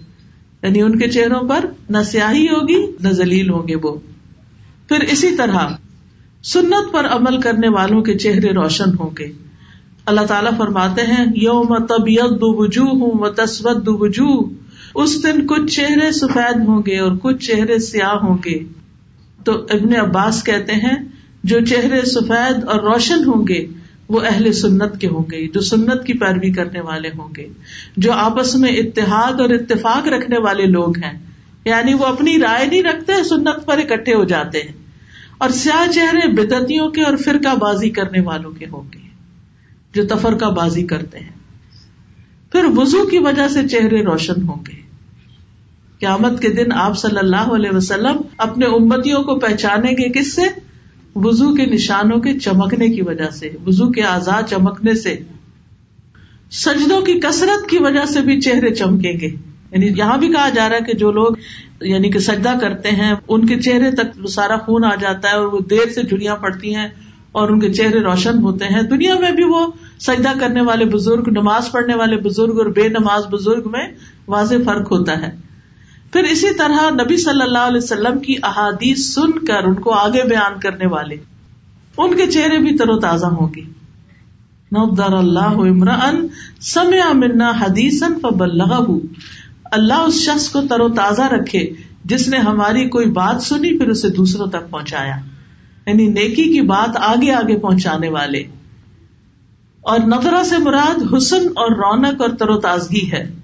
یعنی ان کے چہروں پر نہ سیاہی ہوگی، نہ ذلیل ہوں گے وہ۔ پھر اسی طرح سنت پر عمل کرنے والوں کے چہرے روشن ہوں گے۔ اللہ تعالیٰ فرماتے ہیں، یوم طبیعت دو وجوہ ہوں و تسبت دو وجوہ۔ اس دن کچھ چہرے سفید ہوں گے اور کچھ چہرے سیاہ ہوں گے۔ تو ابن عباس کہتے ہیں، جو چہرے سفید اور روشن ہوں گے وہ اہل سنت کے ہوں گے، جو سنت کی پیروی کرنے والے ہوں گے، جو آپس میں اتحاد اور اتفاق رکھنے والے لوگ ہیں۔ یعنی وہ اپنی رائے نہیں رکھتے، سنت پر اکٹھے ہو جاتے ہیں۔ اور سیاہ چہرے بدتیوں کے اور فرقہ بازی کرنے والوں کے ہوں گے، جو تفرقہ بازی کرتے ہیں۔ پھر وزو کی وجہ سے چہرے روشن ہوں گے۔ قیامت کے دن آپ صلی اللہ علیہ وسلم اپنے امتیوں کو پہچانیں گے کس سے؟ وزو کے نشانوں کے چمکنے کی وجہ سے وزو کے آزاد چمکنے سے، سجدوں کی کثرت کی وجہ سے بھی چہرے چمکیں گے۔ یعنی یہاں بھی کہا جا رہا ہے کہ جو لوگ یعنی کہ سجدہ کرتے ہیں، ان کے چہرے تک سارا خون آ جاتا ہے اور وہ دیر سے جڑیاں پڑتی ہیں اور ان کے چہرے روشن ہوتے ہیں۔ دنیا میں بھی وہ سجدہ کرنے والے بزرگ، نماز پڑھنے والے بزرگ اور بے نماز بزرگ میں واضح فرق ہوتا ہے۔ پھر اسی طرح نبی صلی اللہ علیہ وسلم کی احادیث سن کر ان کو آگے بیان کرنے والے، ان کے چہرے بھی تر و تازہ ہوں گے۔ نبدار اللہ عمران سمیا منا حدیث اللہ اس شخص کو تر و تازہ رکھے جس نے ہماری کوئی بات سنی پھر اسے دوسروں تک پہنچایا۔ یعنی نیکی کی بات آگے آگے پہنچانے والے۔ اور نظرہ سے مراد حسن اور رونق اور تر و تازگی ہے۔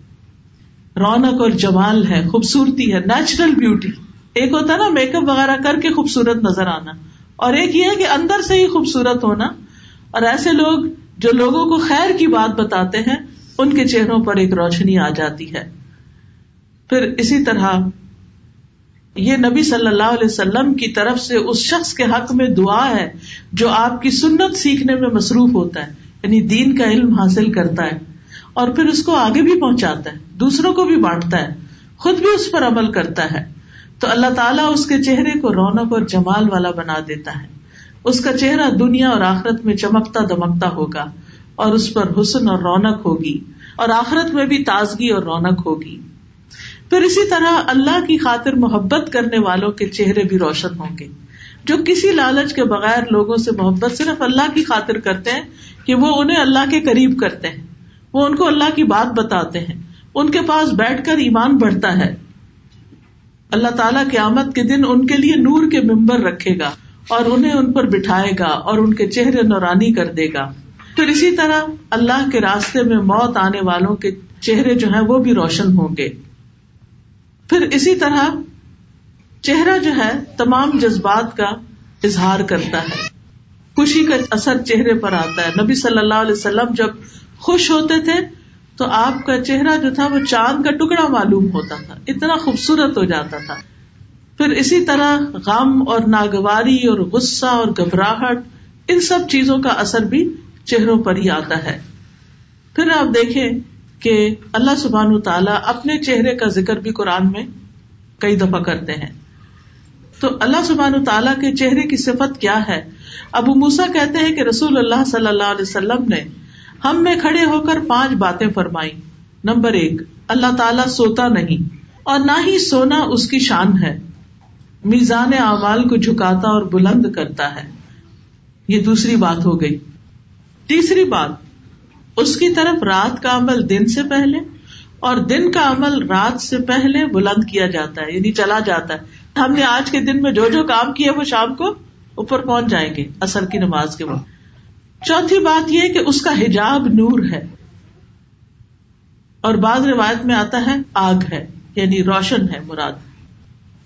رونق اور جمال ہے، خوبصورتی ہے نیچرل بیوٹی ایک ہوتا ہے نا میک اپ وغیرہ کر کے خوبصورت نظر آنا۔ اور ایک یہ ہے کہ اندر سے ہی خوبصورت ہونا۔ اور ایسے لوگ جو لوگوں کو خیر کی بات بتاتے ہیں، ان کے چہروں پر ایک روشنی آ جاتی ہے۔ پھر اسی طرح، یہ نبی صلی اللہ علیہ وسلم کی طرف سے اس شخص کے حق میں دعا ہے، جو آپ کی سنت سیکھنے میں مصروف ہوتا ہے یعنی دین کا علم حاصل کرتا ہے۔ اور پھر اس کو آگے بھی پہنچاتا ہے، دوسروں کو بھی بانٹتا ہے، خود بھی اس پر عمل کرتا ہے۔ تو اللہ تعالیٰ اس کے چہرے کو رونق اور جمال والا بنا دیتا ہے۔ اس کا چہرہ دنیا اور آخرت میں چمکتا دمکتا ہوگا اور اس پر حسن اور رونق ہوگی اور آخرت میں بھی تازگی اور رونق ہوگی۔ پھر اسی طرح اللہ کی خاطر محبت کرنے والوں کے چہرے بھی روشن ہوں گے۔ جو کسی لالچ کے بغیر لوگوں سے محبت صرف اللہ کی خاطر کرتے ہیں کہ وہ انہیں اللہ کے قریب کرتے ہیں۔ وہ ان کو اللہ کی بات بتاتے ہیں۔ ان کے پاس بیٹھ کر ایمان بڑھتا ہے۔ اللہ تعالیٰ قیامت کے دن ان کے لیے نور کے ممبر رکھے گا اور انہیں ان پر بٹھائے گا اور ان کے چہرے نورانی کر دے گا۔ پھر اسی طرح اللہ کے راستے میں موت آنے والوں کے چہرے جو ہیں وہ بھی روشن ہوں گے۔ پھر اسی طرح چہرہ جو ہے تمام جذبات کا اظہار کرتا ہے۔ خوشی کا اثر چہرے پر آتا ہے۔ نبی صلی اللہ علیہ وسلم جب خوش ہوتے تھے تو آپ کا چہرہ جو تھا وہ چاند کا ٹکڑا معلوم ہوتا تھا، اتنا خوبصورت ہو جاتا تھا۔ پھر اسی طرح غم اور ناگواری اور غصہ اور گھبراہٹ، ان سب چیزوں کا اثر بھی چہروں پر ہی آتا ہے۔ پھر آپ دیکھیں کہ اللہ سبحان تعالیٰ اپنے چہرے کا ذکر بھی قرآن میں کئی دفعہ کرتے ہیں۔ تو اللہ سبحان تعالیٰ کے چہرے کی صفت کیا ہے؟ ابو موسا کہتے ہیں کہ رسول اللہ صلی اللہ علیہ وسلم نے ہم میں کھڑے ہو کر پانچ باتیں فرمائی نمبر ایک، اللہ تعالیٰ سوتا نہیں اور نہ ہی سونا اس کی شان ہے۔ میزان اعمال کو جھکاتا اور بلند کرتا ہے۔ یہ دوسری بات ہو گئی۔ تیسری بات، اس کی طرف رات کا عمل دن سے پہلے اور دن کا عمل رات سے پہلے بلند کیا جاتا ہے یعنی چلا جاتا ہے۔ ہم نے آج کے دن میں جو جو کام کیا وہ شام کو اوپر پہنچ جائیں گے، اثر کی نماز کے بعد چوتھی بات یہ کہ اس کا حجاب نور ہے اور بعض روایت میں آتا ہے آگ ہے یعنی روشن ہے مراد۔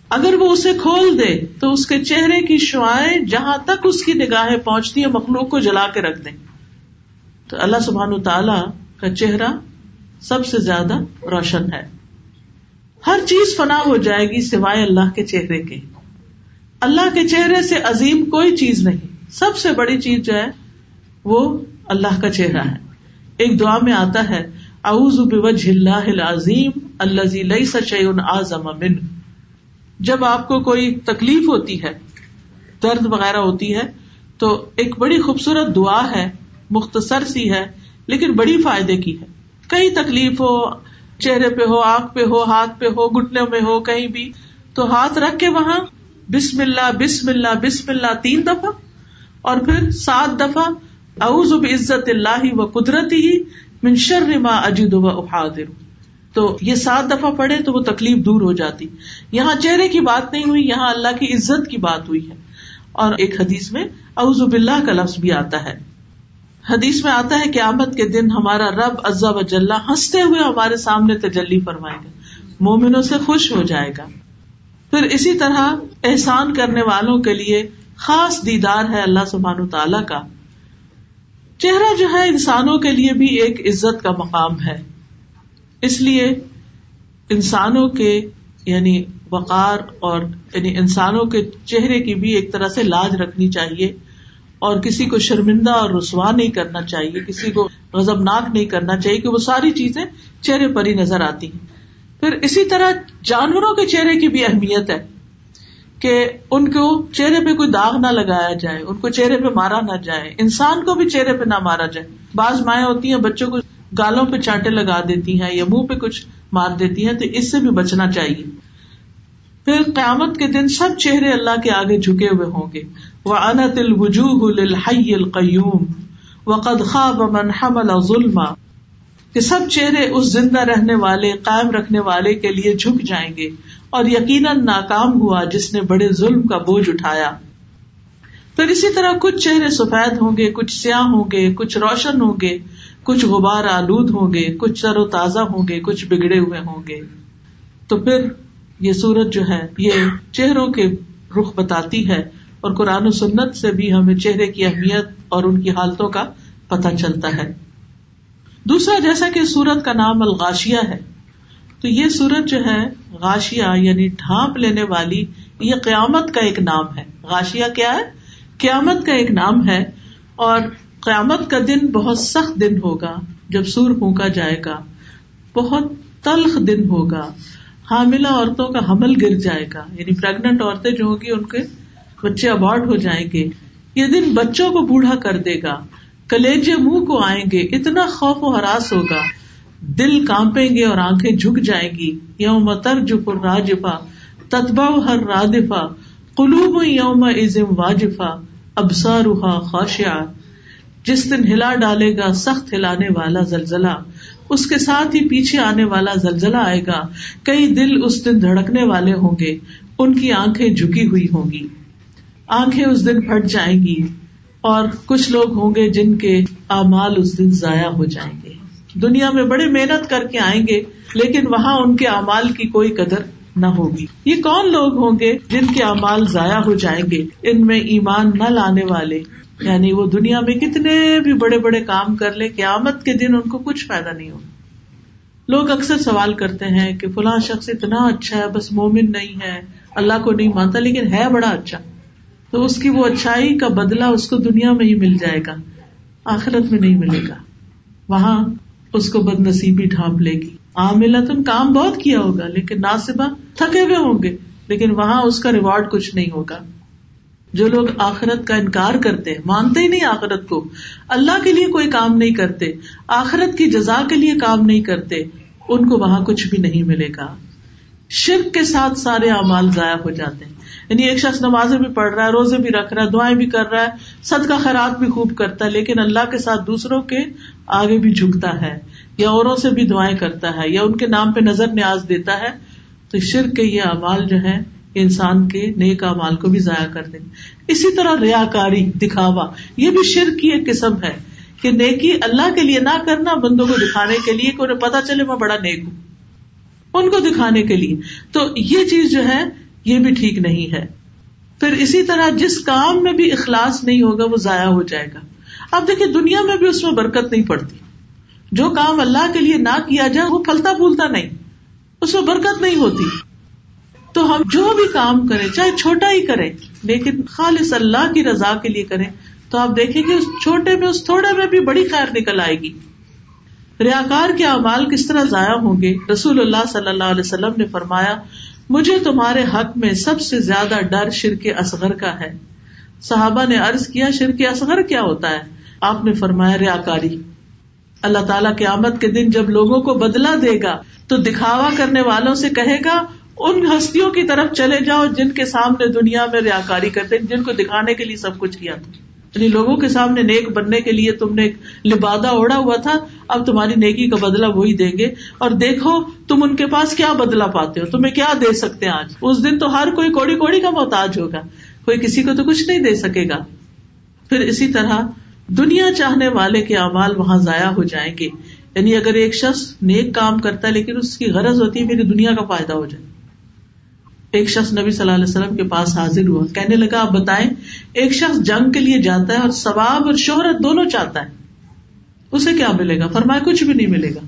اگر وہ اسے کھول دے تو اس کے چہرے کی شعائیں جہاں تک اس کی نگاہیں پہنچتی ہے مخلوق کو جلا کے رکھ دیں۔ تو اللہ سبحان تعالی کا چہرہ سب سے زیادہ روشن ہے۔ ہر چیز فنا ہو جائے گی سوائے اللہ کے چہرے کے۔ اللہ کے چہرے سے عظیم کوئی چیز نہیں۔ سب سے بڑی چیز جو ہے وہ اللہ کا چہرہ ہے۔ ایک دعا میں آتا ہے، اعوذ بوجہ اللہ العظیم الذی لیس شیء اعظم من جب آپ کو کوئی تکلیف ہوتی ہے، درد وغیرہ ہوتی ہے، تو ایک بڑی خوبصورت دعا ہے، مختصر سی ہے، لیکن بڑی فائدے کی ہے۔ کئی تکلیف ہو، چہرے پہ ہو، آنکھ پہ ہو، ہاتھ پہ ہو گٹنے میں ہو، کہیں بھی، تو ہاتھ رکھ کے وہاں بسم اللہ بسم اللہ بسم اللہ تین دفعہ، اور پھر سات دفعہ اعوذ بعزت اللہ و قدرتی ہی من شر ما اجد و احاذر۔ تو یہ سات دفعہ پڑھے تو وہ تکلیف دور ہو جاتی۔ یہاں چہرے کی بات نہیں ہوئی، یہاں اللہ کی عزت کی بات ہوئی ہے۔ اور ایک حدیث میں اعوذ باللہ کا لفظ بھی آتا ہے۔ حدیث میں آتا ہے کہ آمد کے دن ہمارا رب عزا و ہنستے ہوئے ہمارے سامنے تجلی فرمائے گا۔ مومنوں سے خوش ہو جائے گا۔ پھر اسی طرح احسان کرنے والوں کے لیے خاص دیدار ہے اللہ سبحان تعالیٰ کا۔ چہرہ جو ہے انسانوں کے لیے بھی ایک عزت کا مقام ہے۔ اس لیے انسانوں کے یعنی وقار اور یعنی انسانوں کے چہرے کی بھی ایک طرح سے لاج رکھنی چاہیے اور کسی کو شرمندہ اور رسوا نہیں کرنا چاہیے، کسی کو غزبناک نہیں کرنا چاہیے کہ وہ ساری چیزیں چہرے پر ہی نظر آتی۔ ہیں پھر اسی طرح جانوروں کے چہرے کی بھی اہمیت ہے۔ کہ ان کو چہرے پہ کوئی داغ نہ لگایا جائے، ان کو چہرے پہ مارا نہ جائے۔ انسان کو بھی چہرے پہ نہ مارا جائے۔ بعض مائیں ہوتی ہیں، بچوں کو گالوں پہ چانٹے لگا دیتی ہیں یا منہ پہ کچھ مار دیتی ہیں، تو اس سے بھی بچنا چاہیے۔ پھر قیامت کے دن سب چہرے اللہ کے آگے جھکے ہوئے ہوں گے۔ وہ انت الوجوہ للحی القیوم وقد خواب من حمل ظلم کہ سب چہرے اس زندہ رہنے والے، قائم رکھنے والے کے لیے جھک جائیں گے۔ اور یقیناً ناکام ہوا جس نے بڑے ظلم کا بوجھ اٹھایا۔ پھر اسی طرح کچھ چہرے سفید ہوں گے، کچھ سیاہ ہوں گے، کچھ روشن ہوں گے، کچھ غبار آلود ہوں گے، کچھ سر و تازہ ہوں گے، کچھ بگڑے ہوئے ہوں گے۔ تو پھر یہ سورج جو ہے، یہ چہروں کے رخ بتاتی ہے اور قرآن و سنت سے بھی ہمیں چہرے کی اہمیت اور ان کی حالتوں کا پتہ چلتا ہے۔ دوسرا، جیسا کہ سورت کا نام الغاشیا ہے تو یہ سورج جو ہے غاشیا یعنی ڈھانپ لینے والی، یہ قیامت کا ایک نام ہے۔ غاشیا کیا ہے؟ قیامت کا ایک نام ہے اور قیامت کا دن بہت سخت دن ہوگا جب سور پھونکا جائے گا۔ بہت تلخ دن ہوگا۔ حاملہ عورتوں کا حمل گر جائے گا۔ یعنی پریگنٹ عورتیں جو ہوگی ان کے بچے ابارٹ ہو جائیں گے۔ یہ دن بچوں کو بوڑھا کر دے گا۔ کلیجے منہ کو آئیں گے۔ اتنا خوف و ہراس ہوگا۔ دل کانپیں گے اور آنکھیں جھک جائیں گی۔ یوم ترجف راجفا تتبا ہر رادفا قلوب یوم ازم واجفا ابسارها خاشعہ۔ جس دن ہلا ڈالے گا، سخت ہلانے والا زلزلہ۔ اس کے ساتھ ہی پیچھے آنے والا زلزلہ آئے گا۔ کئی دل اس دن دھڑکنے والے ہوں گے۔ ان کی آنکھیں جھکی ہوئی ہوں گی۔ آنکھیں اس دن پھٹ جائیں گی اور کچھ لوگ ہوں گے جن کے اعمال اس دن ضائع ہو جائیں گے۔ دنیا میں بڑے محنت کر کے آئیں گے، لیکن وہاں ان کے اعمال کی کوئی قدر نہ ہوگی۔ یہ کون لوگ ہوں گے جن کے اعمال ضائع ہو جائیں گے؟ ان میں ایمان نہ لانے والے۔ یعنی وہ دنیا میں کتنے بھی بڑے بڑے کام کر لے قیامت کے دن ان کو کچھ فائدہ نہیں ہوگا۔ لوگ اکثر سوال کرتے ہیں کہ فلاں شخص اتنا اچھا ہے، بس مومن نہیں ہے، اللہ کو نہیں مانتا، لیکن ہے بڑا اچھا۔ تو اس کی وہ اچھائی کا بدلا اس کو دنیا میں ہی مل جائے گا، آخرت میں نہیں ملے گا۔ وہاں اس کو بد نصیبی ڈھانپ لے گی۔ عاملہ تم کام بہت کیا ہوگا، لیکن ناصبہ تھکے ہوئے ہوں گے، لیکن وہاں اس کا ریوارڈ کچھ نہیں ہوگا۔ جو لوگ آخرت کا انکار کرتے مانتے ہی نہیں آخرت کو۔ اللہ کے لیے کوئی کام نہیں کرتے، آخرت کی جزا کے لیے کام نہیں کرتے، ان کو وہاں کچھ بھی نہیں ملے گا۔ شرک کے ساتھ سارے اعمال ضائع ہو جاتے ہیں۔ یعنی ایک شخص نمازیں بھی پڑھ رہا ہے، روزے بھی رکھ رہا ہے، دعائیں بھی کر رہا ہے سد کا خیرات بھی خوب کرتا ہے، لیکن اللہ کے ساتھ دوسروں کے آگے بھی جھکتا ہے یا اوروں سے بھی دعائیں کرتا ہے یا ان کے نام پہ نظر نیاز دیتا ہے، تو شرک کے یہ اعمال جو ہے انسان کے نیک مال کو بھی ضائع کر دیں۔ اسی طرح ریا کاری دکھاوا، یہ بھی شر کی ایک قسم ہے کہ نیکی اللہ کے لیے نہ کرنا، بندوں کو دکھانے کے لیے کہ انہیں پتا چلے میں بڑا نیک ہوں۔ ان کو دکھانے کے لیے۔ تو یہ چیز جو ہے، یہ بھی ٹھیک نہیں ہے۔ پھر اسی طرح جس کام میں بھی اخلاص نہیں ہوگا، وہ ضائع ہو جائے گا۔ اب دیکھیے دنیا میں بھی اس میں برکت نہیں پڑتی۔ جو کام اللہ کے لیے نہ کیا جائے، وہ پھلتا پھولتا نہیں۔ اس میں برکت نہیں ہوتی۔ تو ہم جو بھی کام کریں، چاہے چھوٹا ہی کریں، لیکن خالص اللہ کی رضا کے لیے کریں، تو آپ دیکھیں گے اس چھوٹے میں، اس تھوڑے میں بھی بڑی خیر نکل آئے گی۔ ریاکار کے اعمال کس طرح ضائع ہوں گے؟ رسول اللہ صلی اللہ علیہ وسلم نے فرمایا، مجھے تمہارے حق میں سب سے زیادہ ڈر شرک اصغر کا ہے۔ صحابہ نے ارض کیا، شرک اصغر کیا ہوتا ہے؟ آپ نے فرمایا ریاکاری اللہ تعالیٰ کے آمد کے دن جب لوگوں کو بدلا دے گا تو دکھاوا کرنے والوں سے کہے گا، ان ہستیوں کی طرف چلے جاؤ جن کے سامنے دنیا میں ریا کاری کرتے جن کو دکھانے کے لیے سب کچھ کیا تھا۔ یعنی لوگوں کے سامنے نیک بننے کے لیے تم نے لبادہ اوڑا ہوا تھا، اب تمہاری نیکی کا بدلا وہی دیں گے۔ اور دیکھو، تم ان کے پاس کیا بدلا پاتے ہو؟ تمہیں کیا دے سکتے ہیں آج؟ اس دن تو ہر کوئی کوڑی کوڑی کا محتاج ہوگا۔ کوئی کسی کو تو کچھ نہیں دے سکے گا۔ پھر اسی طرح دنیا چاہنے والے کے اعمال وہاں ضائع ہو جائیں گے۔ یعنی اگر ایک شخص نیک کام کرتا ہے لیکن اس کی غرض ہوتی ہے میری دنیا کا فائدہ ہو جائے۔ ایک شخص نبی صلی اللہ علیہ وسلم کے پاس حاضر ہوا۔ کہنے لگا، آپ بتائیں، ایک شخص جنگ کے لیے جاتا ہے اور ثواب اور شہرت دونوں چاہتا ہے۔ اسے کیا ملے گا؟ فرمایا، کچھ بھی نہیں ملے گا۔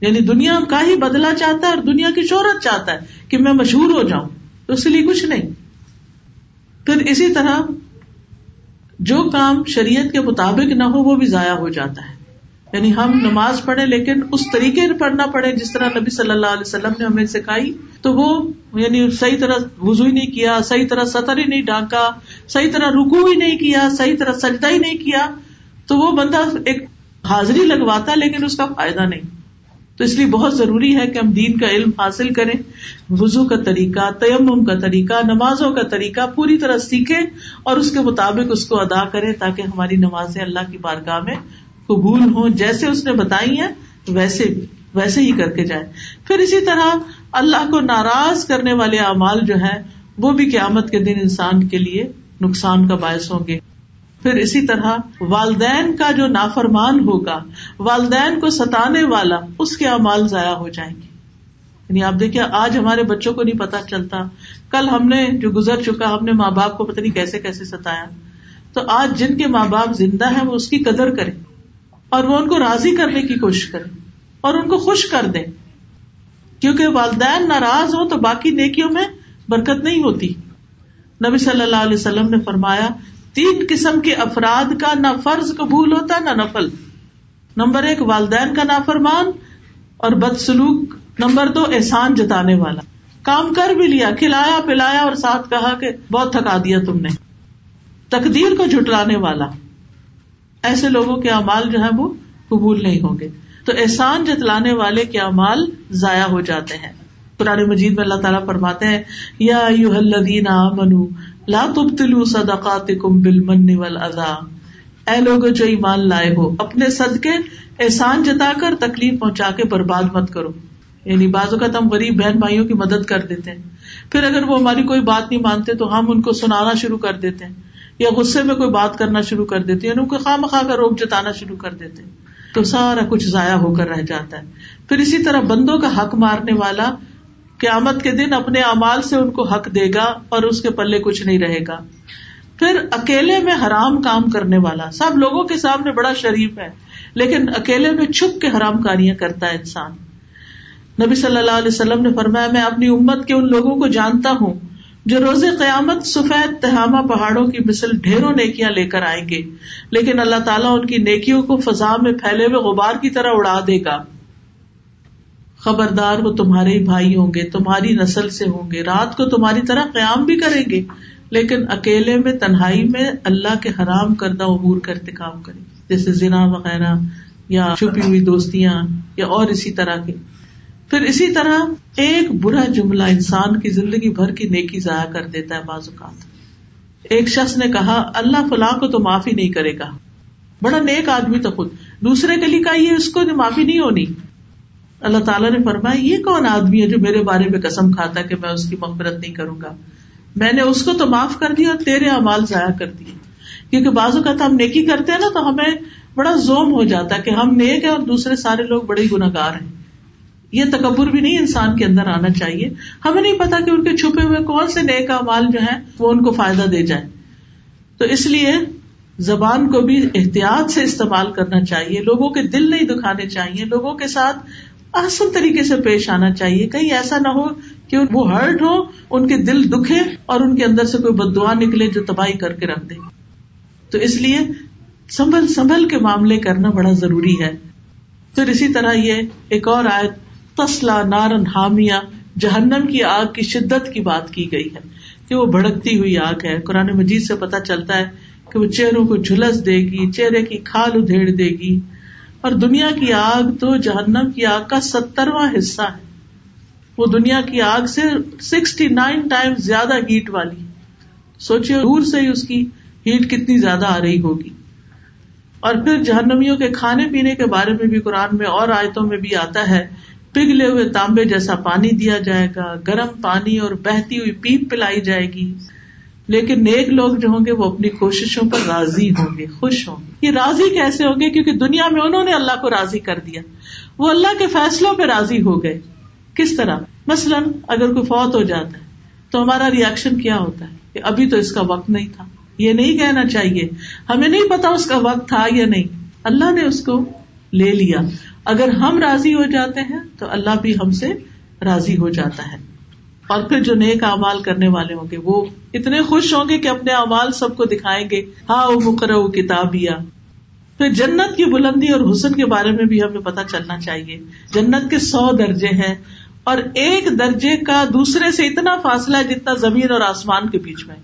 یعنی دنیا کا ہی بدلا چاہتا ہے اور دنیا کی شہرت چاہتا ہے کہ میں مشہور ہو جاؤں۔ تو اس لیے کچھ نہیں۔ پھر اسی طرح جو کام شریعت کے مطابق نہ ہو وہ بھی ضائع ہو جاتا ہے۔ یعنی ہم نماز پڑھے لیکن اس طریقے سے پڑھنا پڑے جس طرح نبی صلی اللہ علیہ وسلم نے ہمیں سکھائی، تو وہ یعنی صحیح طرح وزو ہی نہیں کیا، صحیح طرح سطر ہی نہیں ڈھانکا، صحیح طرح رکو ہی نہیں کیا، صحیح طرح سجدہ ہی نہیں کیا، تو وہ بندہ ایک حاضری لگواتا لیکن اس کا فائدہ نہیں۔ تو اس لیے بہت ضروری ہے کہ ہم دین کا علم حاصل کریں وزو کا طریقہ، تیمم کا طریقہ، نمازوں کا طریقہ، پوری طرح سیکھیں اور اس کے مطابق اس کو ادا کریں تاکہ ہماری نمازیں اللہ کی بارگاہ میں قبول ہوں۔ جیسے اس نے بتائی ہیں، ویسے بھی ویسے ہی کر کے جائے پھر اسی طرح اللہ کو ناراض کرنے والے اعمال جو ہے وہ بھی قیامت کے دن انسان کے لیے نقصان کا باعث ہوں گے۔ پھر اسی طرح والدین کا جو نافرمان ہوگا، والدین کو ستانے والا، اس کے اعمال ضائع ہو جائیں گے۔ یعنی آپ دیکھیے آج ہمارے بچوں کو نہیں پتا چلتا۔ کل ہم نے جو گزر چکا، ہم نے ماں باپ کو پتہ نہیں کیسے کیسے ستایا۔ تو آج جن کے ماں باپ زندہ ہیں، وہ اس کی قدر کریں اور وہ ان کو راضی کرنے کی کوشش کرے اور ان کو خوش کر دے کیونکہ والدین ناراض ہو تو باقی نیکیوں میں برکت نہیں ہوتی۔ نبی صلی اللہ علیہ وسلم نے فرمایا تین قسم کے افراد کا نہ فرض قبول ہوتا نہ نفل۔ نمبر ایک، والدین کا نافرمان، اور بد سلوک نمبر دو، احسان جتانے والا۔ کام کر بھی لیا، کھلایا، پلایا، اور ساتھ کہا کہ بہت تھکا دیا تم نے۔ تقدیر کو جٹلانے والا۔ ایسے لوگوں کے اعمال جو ہے وہ قبول نہیں ہوں گے۔ تو احسان جتلانے والے کے اعمال ضائع ہو جاتے ہیں۔ قرآن مجید میں اللہ تعالیٰ فرماتے ہیں، یا منو لا تبتلوا صدقاتکم بالمن والاذا اے لوگ جو ایمان لائے ہو، اپنے صدقے احسان جتا کر تکلیف پہنچا کے برباد مت کرو۔ یعنی بعض اوقات ہم غریب بہن بھائیوں کی مدد کر دیتے ہیں۔ پھر اگر وہ ہماری کوئی بات نہیں مانتے تو ہم ان کو سنانا شروع کر دیتے ہیں۔ یا غصے میں کوئی بات کرنا شروع کر دیتے ہیں یعنی ان کو خواہ مخواہ کا روک جتانا شروع کر دیتے ہیں۔ تو سارا کچھ ضائع ہو کر رہ جاتا ہے۔ پھر اسی طرح بندوں کا حق مارنے والا قیامت کے دن اپنے امال سے ان کو حق دے گا اور اس کے پلے کچھ نہیں رہے گا۔ پھر اکیلے میں حرام کام کرنے والا، سب لوگوں کے سامنے بڑا شریف ہے، لیکن اکیلے میں چھپ کے حرام کاریاں کرتا ہے انسان۔ نبی صلی اللہ علیہ وسلم نے فرمایا، میں اپنی امت کے ان لوگوں کو جانتا ہوں جو روز قیامت سفید تہامہ پہاڑوں کی مثل ڈھیروں نیکیاں لے کر آئیں گے، لیکن اللہ تعالیٰ ان کی نیکیوں کو فضا میں پھیلے ہوئے غبار کی طرح اڑا دے گا۔ خبردار وہ تمہارے ہی بھائی ہوں گے، تمہاری نسل سے ہوں گے۔ رات کو تمہاری طرح قیام بھی کریں گے۔ لیکن اکیلے میں، تنہائی میں اللہ کے حرام کردہ امور کا ارتکاب کریں۔ جیسے زنا وغیرہ یا چھپی ہوئی دوستیاں یا اور اسی طرح کے۔ پھر اسی طرح ایک برا جملہ انسان کی زندگی بھر کی نیکی ضائع کر دیتا ہے بعض اوقات۔ ایک شخص نے کہا، اللہ فلاں کو تو معافی نہیں کرے گا۔ بڑا نیک آدمی تو خود۔ دوسرے کے لیے یہ اس کو معافی نہیں ہونی۔ اللہ تعالیٰ نے فرمایا، یہ کون آدمی ہے جو میرے بارے میں قسم کھاتا کہ میں اس کی مغفرت نہیں کروں گا؟ میں نے اس کو تو معاف کر دیا اور تیرے امال ضائع کر دیے۔ کیونکہ بازو کا ہم نیکی کرتے ہیں نا، تو ہمیں بڑا زوم ہو جاتا ہے کہ ہم نیک ہیں اور دوسرے سارے لوگ بڑے گناگار ہیں۔ یہ تکبر بھی نہیں انسان کے اندر آنا چاہیے۔ ہمیں نہیں پتا کہ ان کے چھپے ہوئے کون سے نیک امال جو ہے وہ ان کو فائدہ دے جائے تو اس لیے زبان کو بھی احتیاط سے استعمال کرنا چاہیے۔ لوگوں کے دل نہیں دکھانے چاہیے۔ لوگوں کے ساتھ آسن طریقے سے پیش آنا چاہیے۔ کہیں ایسا نہ ہو کہ وہ ہرٹ ہو، ان کے دل دکھے اور ان کے اندر سے کوئی بدوا نکلے جو تباہی کر کے رکھ دے۔ تو اس لیے سنبھل سنبھل کے معاملے کرنا بڑا ضروری ہے۔ پھر اسی طرح یہ ایک اور آیت، تسلا نارن حامیہ، جہنم کی آگ کی شدت کی بات کی گئی ہے کہ وہ بھڑکتی ہوئی آگ ہے۔ قرآن مجید سے پتا چلتا ہے کہ وہ چہروں کو جھلس دے گی، چہرے کی کھال ادھیڑ دے گی۔ اور دنیا کی آگ تو جہنم کی آگ کا سترواں حصہ ہے۔ وہ دنیا کی آگ سے سکسٹی نائن ٹائم زیادہ ہیٹ والی سوچیے دور سے ہی اس کی ہیٹ کتنی زیادہ آ رہی ہوگی۔ اور پھر جہنمیوں کے کھانے پینے کے بارے میں بھی قرآن میں اور آیتوں میں بھی آتا ہے۔ پگھلے ہوئے تانبے جیسا پانی دیا جائے گا، گرم پانی اور بہتی ہوئی پیپ پلائی جائے گی۔ لیکن نیک لوگ جو ہوں گے وہ اپنی کوششوں پر راضی ہوں گے، خوش ہوں گے۔ یہ راضی کیسے ہوں گے؟ کیونکہ دنیا میں انہوں نے اللہ کو راضی کر دیا۔ وہ اللہ کے فیصلوں پہ راضی ہو گئے۔ کس طرح؟ مثلاً اگر کوئی فوت ہو جاتا ہے، تو ہمارا ریئیکشن کیا ہوتا ہے؟ کہ ابھی تو اس کا وقت نہیں تھا۔ یہ نہیں کہنا چاہیے۔ ہمیں نہیں پتا اس کا وقت تھا یا نہیں۔ اللہ نے اس کو لے لیا۔ اگر ہم راضی ہو جاتے ہیں، تو اللہ بھی ہم سے راضی ہو جاتا ہے۔ اور پھر جو نیک امال کرنے والے ہوں گے، وہ اتنے خوش ہوں گے کہ اپنے امال سب کو دکھائیں گے۔ ہاں وہ مکر کتاب یا پھر جنت کی بلندی اور حسن کے بارے میں بھی ہمیں پتا چلنا چاہیے۔ جنت کے سو درجے ہیں اور ایک درجے کا دوسرے سے اتنا فاصلہ ہے جتنا زمین اور آسمان کے بیچ میں۔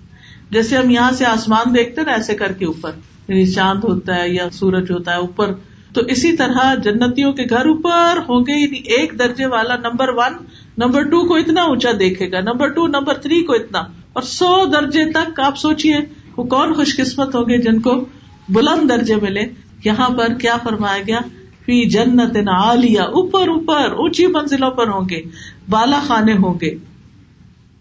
جیسے ہم یہاں سے آسمان دیکھتے نا ایسے کر کے اوپر یعنی چاند ہوتا ہے یا سورج ہوتا ہے اوپر، تو اسی طرح جنتیوں کے گھر اوپر ہوں گے یعنی ایک درجے والا نمبر ون نمبر ٹو کو اتنا اونچا دیکھے گا، نمبر ٹو، نمبر تھری کو اتنا۔ اور سو درجے تک آپ سوچیے وہ کون خوش قسمت ہوں گے جن کو بلند درجے ملے۔ یہاں پر کیا فرمایا گیا؟ فی جنت عالیہ، اوپر اوپر، اونچی منزلوں پر ہوں گے، بالا خانے ہوں گے۔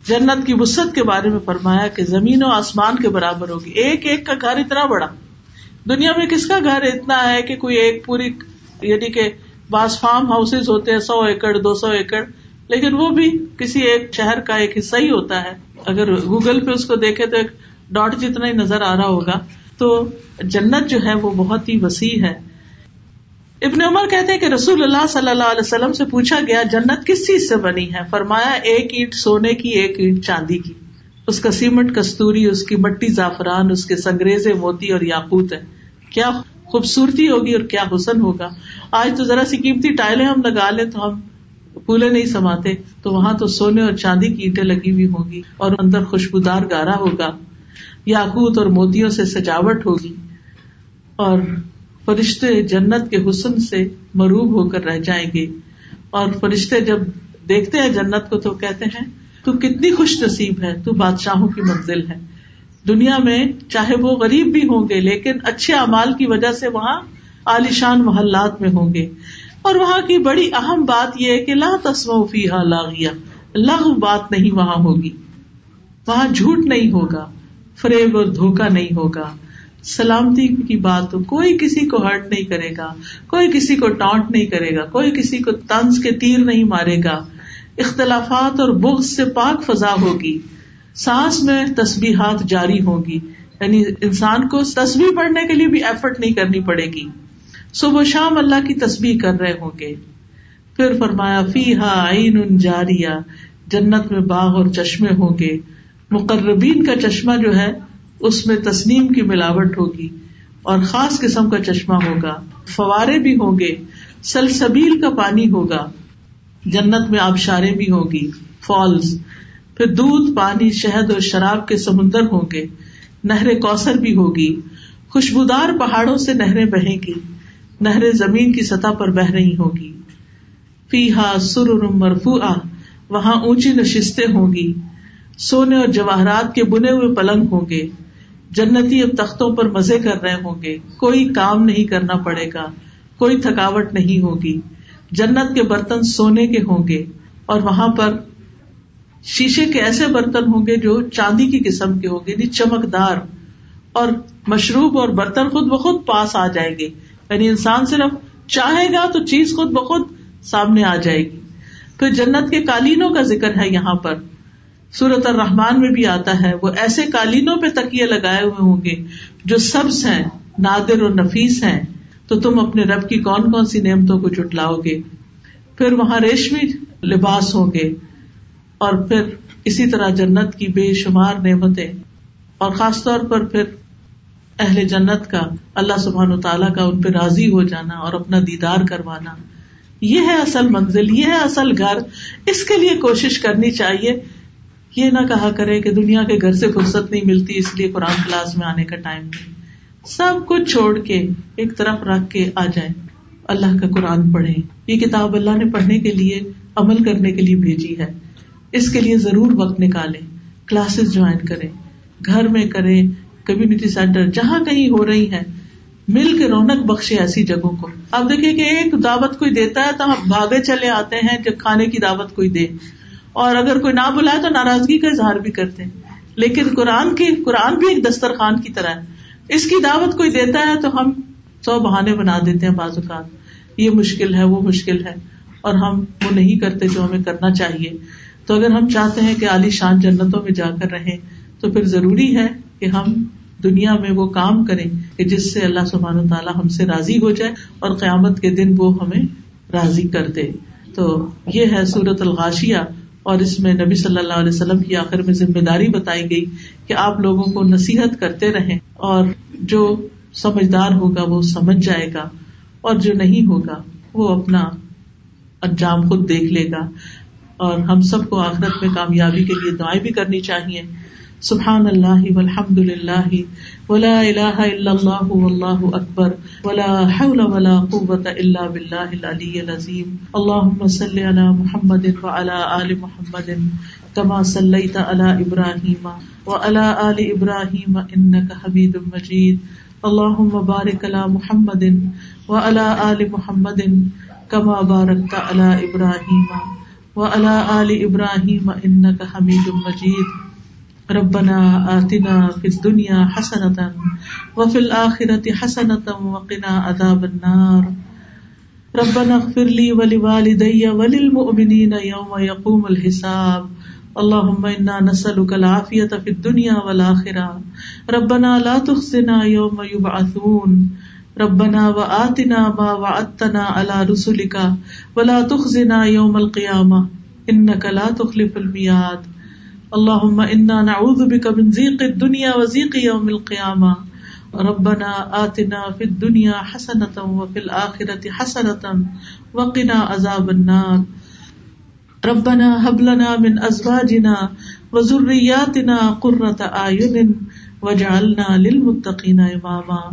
جنت کی وسط کے بارے میں فرمایا کہ زمین و آسمان کے برابر ہوگی۔ ایک ایک کا گھر اتنا بڑا۔ دنیا میں کس کا گھر اتنا ہے کہ کوئی ایک پوری یعنی کہ بعض فارم ہاؤس ہوتے ہیں، سو ایکڑ، دو سو ایکڑ۔ لیکن وہ بھی کسی ایک شہر کا ایک حصہ ہی ہوتا ہے۔ اگر گوگل پہ اس کو دیکھے تو ایک ڈاٹ جتنا ہی نظر آ رہا ہوگا۔ تو جنت جو ہے وہ بہت ہی وسیع ہے۔ ابن عمر کہتے ہیں کہ رسول اللہ صلی اللہ علیہ وسلم سے پوچھا گیا، جنت کس چیز سے بنی ہے؟ فرمایا، ایک اینٹ سونے کی، ایک اینٹ چاندی کی۔ اس کا سیمنٹ، کستوری، اس کی مٹی، زعفران، اس کے سنگریز موتی اور یاقوت ہے۔ کیا خوبصورتی ہوگی اور کیا حسن ہوگا۔ آج تو ذرا سی قیمتی ٹائلیں ہم لگا لیں تو ہم پھولے نہیں سماتے، تو وہاں تو سونے اور چاندی کی اینٹیں لگی ہوئی ہوں گی اور اندر خوشبودار گارا ہوگا۔ یا اور موتیوں سے سجاوٹ ہوگی اور فرشتے جنت کے حسن سے مروب ہو کر رہ جائیں گے۔ اور فرشتے جب دیکھتے ہیں جنت کو تو کہتے ہیں، تو کتنی خوش نصیب ہے، تو بادشاہوں کی منزل ہے۔ دنیا میں چاہے وہ غریب بھی ہوں گے، لیکن اچھے امال کی وجہ سے وہاں عالیشان محلات میں ہوں گے۔ اور وہاں کی بڑی اہم بات یہ ہے کہ لا تسم فی لاغیا لغ بات نہیں وہاں ہوگی۔ وہاں جھوٹ نہیں ہوگا، فریب اور دھوکا نہیں ہوگا۔ سلامتی کی بات ہو کوئی کسی کو ہرٹ نہیں کرے گا، کوئی کسی کو ٹانٹ نہیں کرے گا، کوئی کسی کو تنز کے تیر نہیں مارے گا۔ اختلافات اور بغض سے پاک فضا ہوگی۔ سانس میں تصبیحات جاری ہوگی یعنی انسان کو تصویر پڑھنے کے لیے بھی ایفرٹ نہیں کرنی پڑے گی۔ صبح شام اللہ کی تصویر کر رہے ہوں گے۔ پھر فرمایا فی ہا عین جاریا جنت میں باغ اور چشمے ہوں گے۔ مقربین کا چشمہ جو ہے، اس میں تسنیم کی ملاوٹ ہوگی اور خاص قسم کا چشمہ ہوگا۔ فوارے بھی ہوں گے، سلسبیل کا پانی ہوگا۔ جنت میں آبشارے بھی ہوگی فالز۔ پھر دودھ، پانی، شہد اور شراب کے سمندر ہوں گے۔ نہر کوثر بھی ہوگی۔ خوشبودار پہاڑوں سے نہریں بہیں گی۔ نہر زمین کی سطح پر بہ رہی ہوگی۔ فی ہا سر مرفو وہاں اونچی نشستیں ہوں گی۔ سونے اور جواہرات کے بنے ہوئے پلنگ ہوں گے۔ جنتی اب تختوں پر مزے کر رہے ہوں گے۔ کوئی کام نہیں کرنا پڑے گا، کوئی تھکاوٹ نہیں ہوگی۔ جنت کے برتن سونے کے ہوں گے۔ اور وہاں پر شیشے کے ایسے برتن ہوں گے جو چاندی کی قسم کے ہوں گے یعنی چمکدار۔ اور مشروب اور برتن خود بخود پاس آ جائیں گے۔ یعنی انسان صرف چاہے گا تو چیز خود بخود سامنے آ جائے گی۔ پھر جنت کے قالینوں کا ذکر ہے یہاں پر۔ سورت الرحمان میں بھی آتا ہے۔ وہ ایسے قالینوں پہ تکیے لگائے ہوئے ہوں گے جو سبز ہیں، نادر اور نفیس ہیں۔ تو تم اپنے رب کی کون کون سی نعمتوں کو جٹلاؤ گے؟ پھر وہاں ریشمی لباس ہوں گے۔ اور پھر اسی طرح جنت کی بے شمار نعمتیں۔ اور خاص طور پر پھر اہل جنت کا، اللہ سبحان و تعالیٰ کا ان پہ راضی ہو جانا اور اپنا دیدار کروانا۔ یہ ہے اصل منزل، یہ ہے اصل گھر۔ اس کے لیے کوشش کرنی چاہیے۔ یہ نہ کہا کرے کہ دنیا کے گھر سے فرصت نہیں ملتی، اس لیے قرآن کلاس میں آنے کا ٹائم نہیں۔ سب کچھ چھوڑ کے ایک طرف رکھ کے آ جائیں۔ اللہ کا قرآن پڑھے یہ کتاب اللہ نے پڑھنے کے لیے، عمل کرنے کے لیے بھیجی ہے۔ اس کے لیے ضرور وقت نکالے کلاسز جوائن کرے گھر میں کرے کمیونٹی سینٹر جہاں کہیں ہو رہی ہے مل کے رونق بخشے ایسی جگہوں کو۔ اب دیکھیں کہ ایک دعوت کوئی دیتا ہے تو ہم بھاگے چلے آتے ہیں جب کھانے کی دعوت کوئی دے۔ اور اگر کوئی نہ بلائے تو ناراضگی کا اظہار بھی کرتے ہیں۔ لیکن قرآن کی، قرآن بھی ایک دسترخوان کی طرح ہے۔ اس کی دعوت کوئی دیتا ہے تو ہم سو بہانے بنا دیتے ہیں بعض اوقات۔ یہ مشکل ہے، وہ مشکل ہے۔ اور ہم وہ نہیں کرتے جو ہمیں کرنا چاہیے۔ تو اگر ہم چاہتے ہیں کہ عالی شان جنتوں میں جا کر رہیں، تو پھر ضروری ہے کہ ہم دنیا میں وہ کام کریں کہ جس سے اللہ سبحانہ تعالیٰ ہم سے راضی ہو جائے اور قیامت کے دن وہ ہمیں راضی کر دے۔ تو یہ ہے سورت الغاشیہ اور اس میں نبی صلی اللہ علیہ وسلم کی آخر میں ذمہ داری بتائی گئی کہ آپ لوگوں کو نصیحت کرتے رہیں اور جو سمجھدار ہوگا وہ سمجھ جائے گا اور جو نہیں ہوگا وہ اپنا انجام خود دیکھ لے گا۔ اور ہم سب کو آخرت میں کامیابی کے لیے دعائیں بھی کرنی چاہیے۔ سبحان اللہ والحمد للہ ولا الہ الا اللہ واللہ اکبر ولا حول ولا قوة الا باللہ العلی العظیم اللہم صلی علی محمد وعلى آل محمد كما صلیت علی ابراہیم وعلى آل ابراہیم انکا حمید مجید اللہم بارک علی محمد وعلى آل محمد كما بارکت علی ابراہیم وعلى آل ابراہیم انکا حمید مجید ربنا آتنا في الدنيا حسنة وفي الآخرة حسنة وقنا عذاب النار. ربنا اغفر لي ولوالدي وللمؤمنين يوم يقوم الحساب. اللهم إنا نسألك العافية في الدنيا والآخرة ربنا لا تخزنا يوم يبعثون ربنا وآتنا ما وعدتنا على رسلك ولا تخزنا يوم القيامة إنك لا تخلف الميعاد اللهم انا نعوذ بك من ضيق الدنيا وضيق يوم القيامه ربنا آتنا في الدنيا حسنة وفي الآخرة حسنة وقنا عذاب النار. ربنا هب لنا من أزواجنا وذرياتنا قرة أعين وجعلنا للمتقین اماما.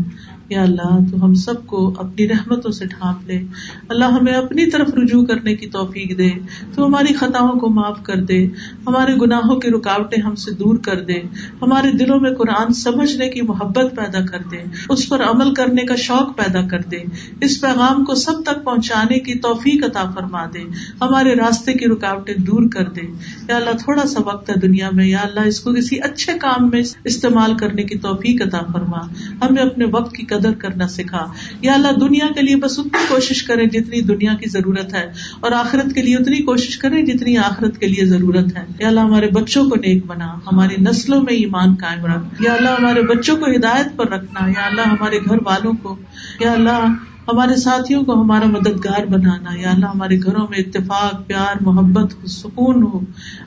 یا اللہ تو ہم سب کو اپنی رحمتوں سے ڈھانپ لے۔ اللہ ہمیں اپنی طرف رجوع کرنے کی توفیق دے۔ تو ہماری خطاؤں کو معاف کر دے۔ ہمارے گناہوں کی رکاوٹیں ہم سے دور کر دے۔ ہمارے دلوں میں قرآن سمجھنے کی محبت پیدا کر دے۔ اس پر عمل کرنے کا شوق پیدا کر دے۔ اس پیغام کو سب تک پہنچانے کی توفیق عطا فرما دے۔ ہمارے راستے کی رکاوٹیں دور کر دے۔ یا اللہ، تھوڑا سا وقت ہے دنیا میں۔ یا اللہ، اس کو کسی اچھے کام میں استعمال کرنے کی توفیق عطا فرما۔ ہمیں اپنے وقت کی قدر کرنا سکھا۔ یا اللہ، دنیا کے لیے بس اتنی کوشش کرے جتنی دنیا کی ضرورت ہے، اور آخرت کے لیے اتنی کوشش کرے جتنی آخرت کے لیے ضرورت ہے۔ یا اللہ، ہمارے بچوں کو نیک بنا، ہماری نسلوں میں ایمان قائم رکھ۔ یا اللہ، ہمارے بچوں کو ہدایت پر رکھنا۔ یا اللہ، ہمارے گھر والوں کو۔ یا اللہ، ہمارے ساتھیوں کو ہمارا مددگار بنانا۔ یا اللہ، ہمارے گھروں میں اتفاق، پیار، محبت، سکون ہو۔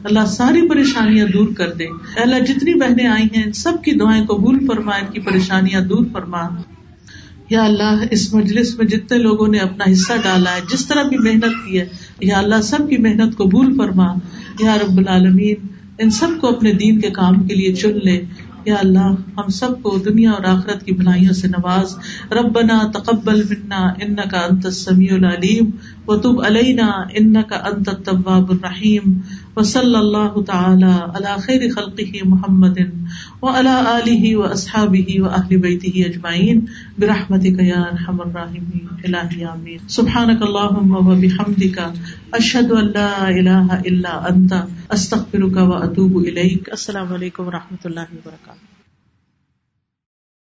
اللہ ساری پریشانیاں دور کر دے۔ اللہ، جتنی بہنیں آئی ہیں، سب کی دعائیں قبول فرما، ان کی پریشانیاں دور فرما۔ یا اللہ اس مجلس میں جتنے لوگوں نے اپنا حصہ ڈالا ہے، جس طرح بھی محنت کی ہے، یا اللہ سب کی محنت قبول فرما، یا رب العالمین ان سب کو اپنے دین کے کام کے لیے چن لے۔ یا اللہ ہم سب کو دنیا اور آخرت کی بھلائیوں سے نواز۔ ربنا تقبل منا ان کا انت سمیع العلیم۔ و تب علینا ان کا انت طباب الرحیم۔ و صلی اللہ تعالی علی خیر خلقه محمد و علی آلہ و اصحابہ و اہل بیتہ اجمعین۔ برحمتك يا ارحم الراحمين الهي امين سبحانك اللهم وبحمدك اشهد ان لا اله الا انت استغفرك واتوب اليك السلام علیکم و رحمۃ اللہ وبرکاتہ۔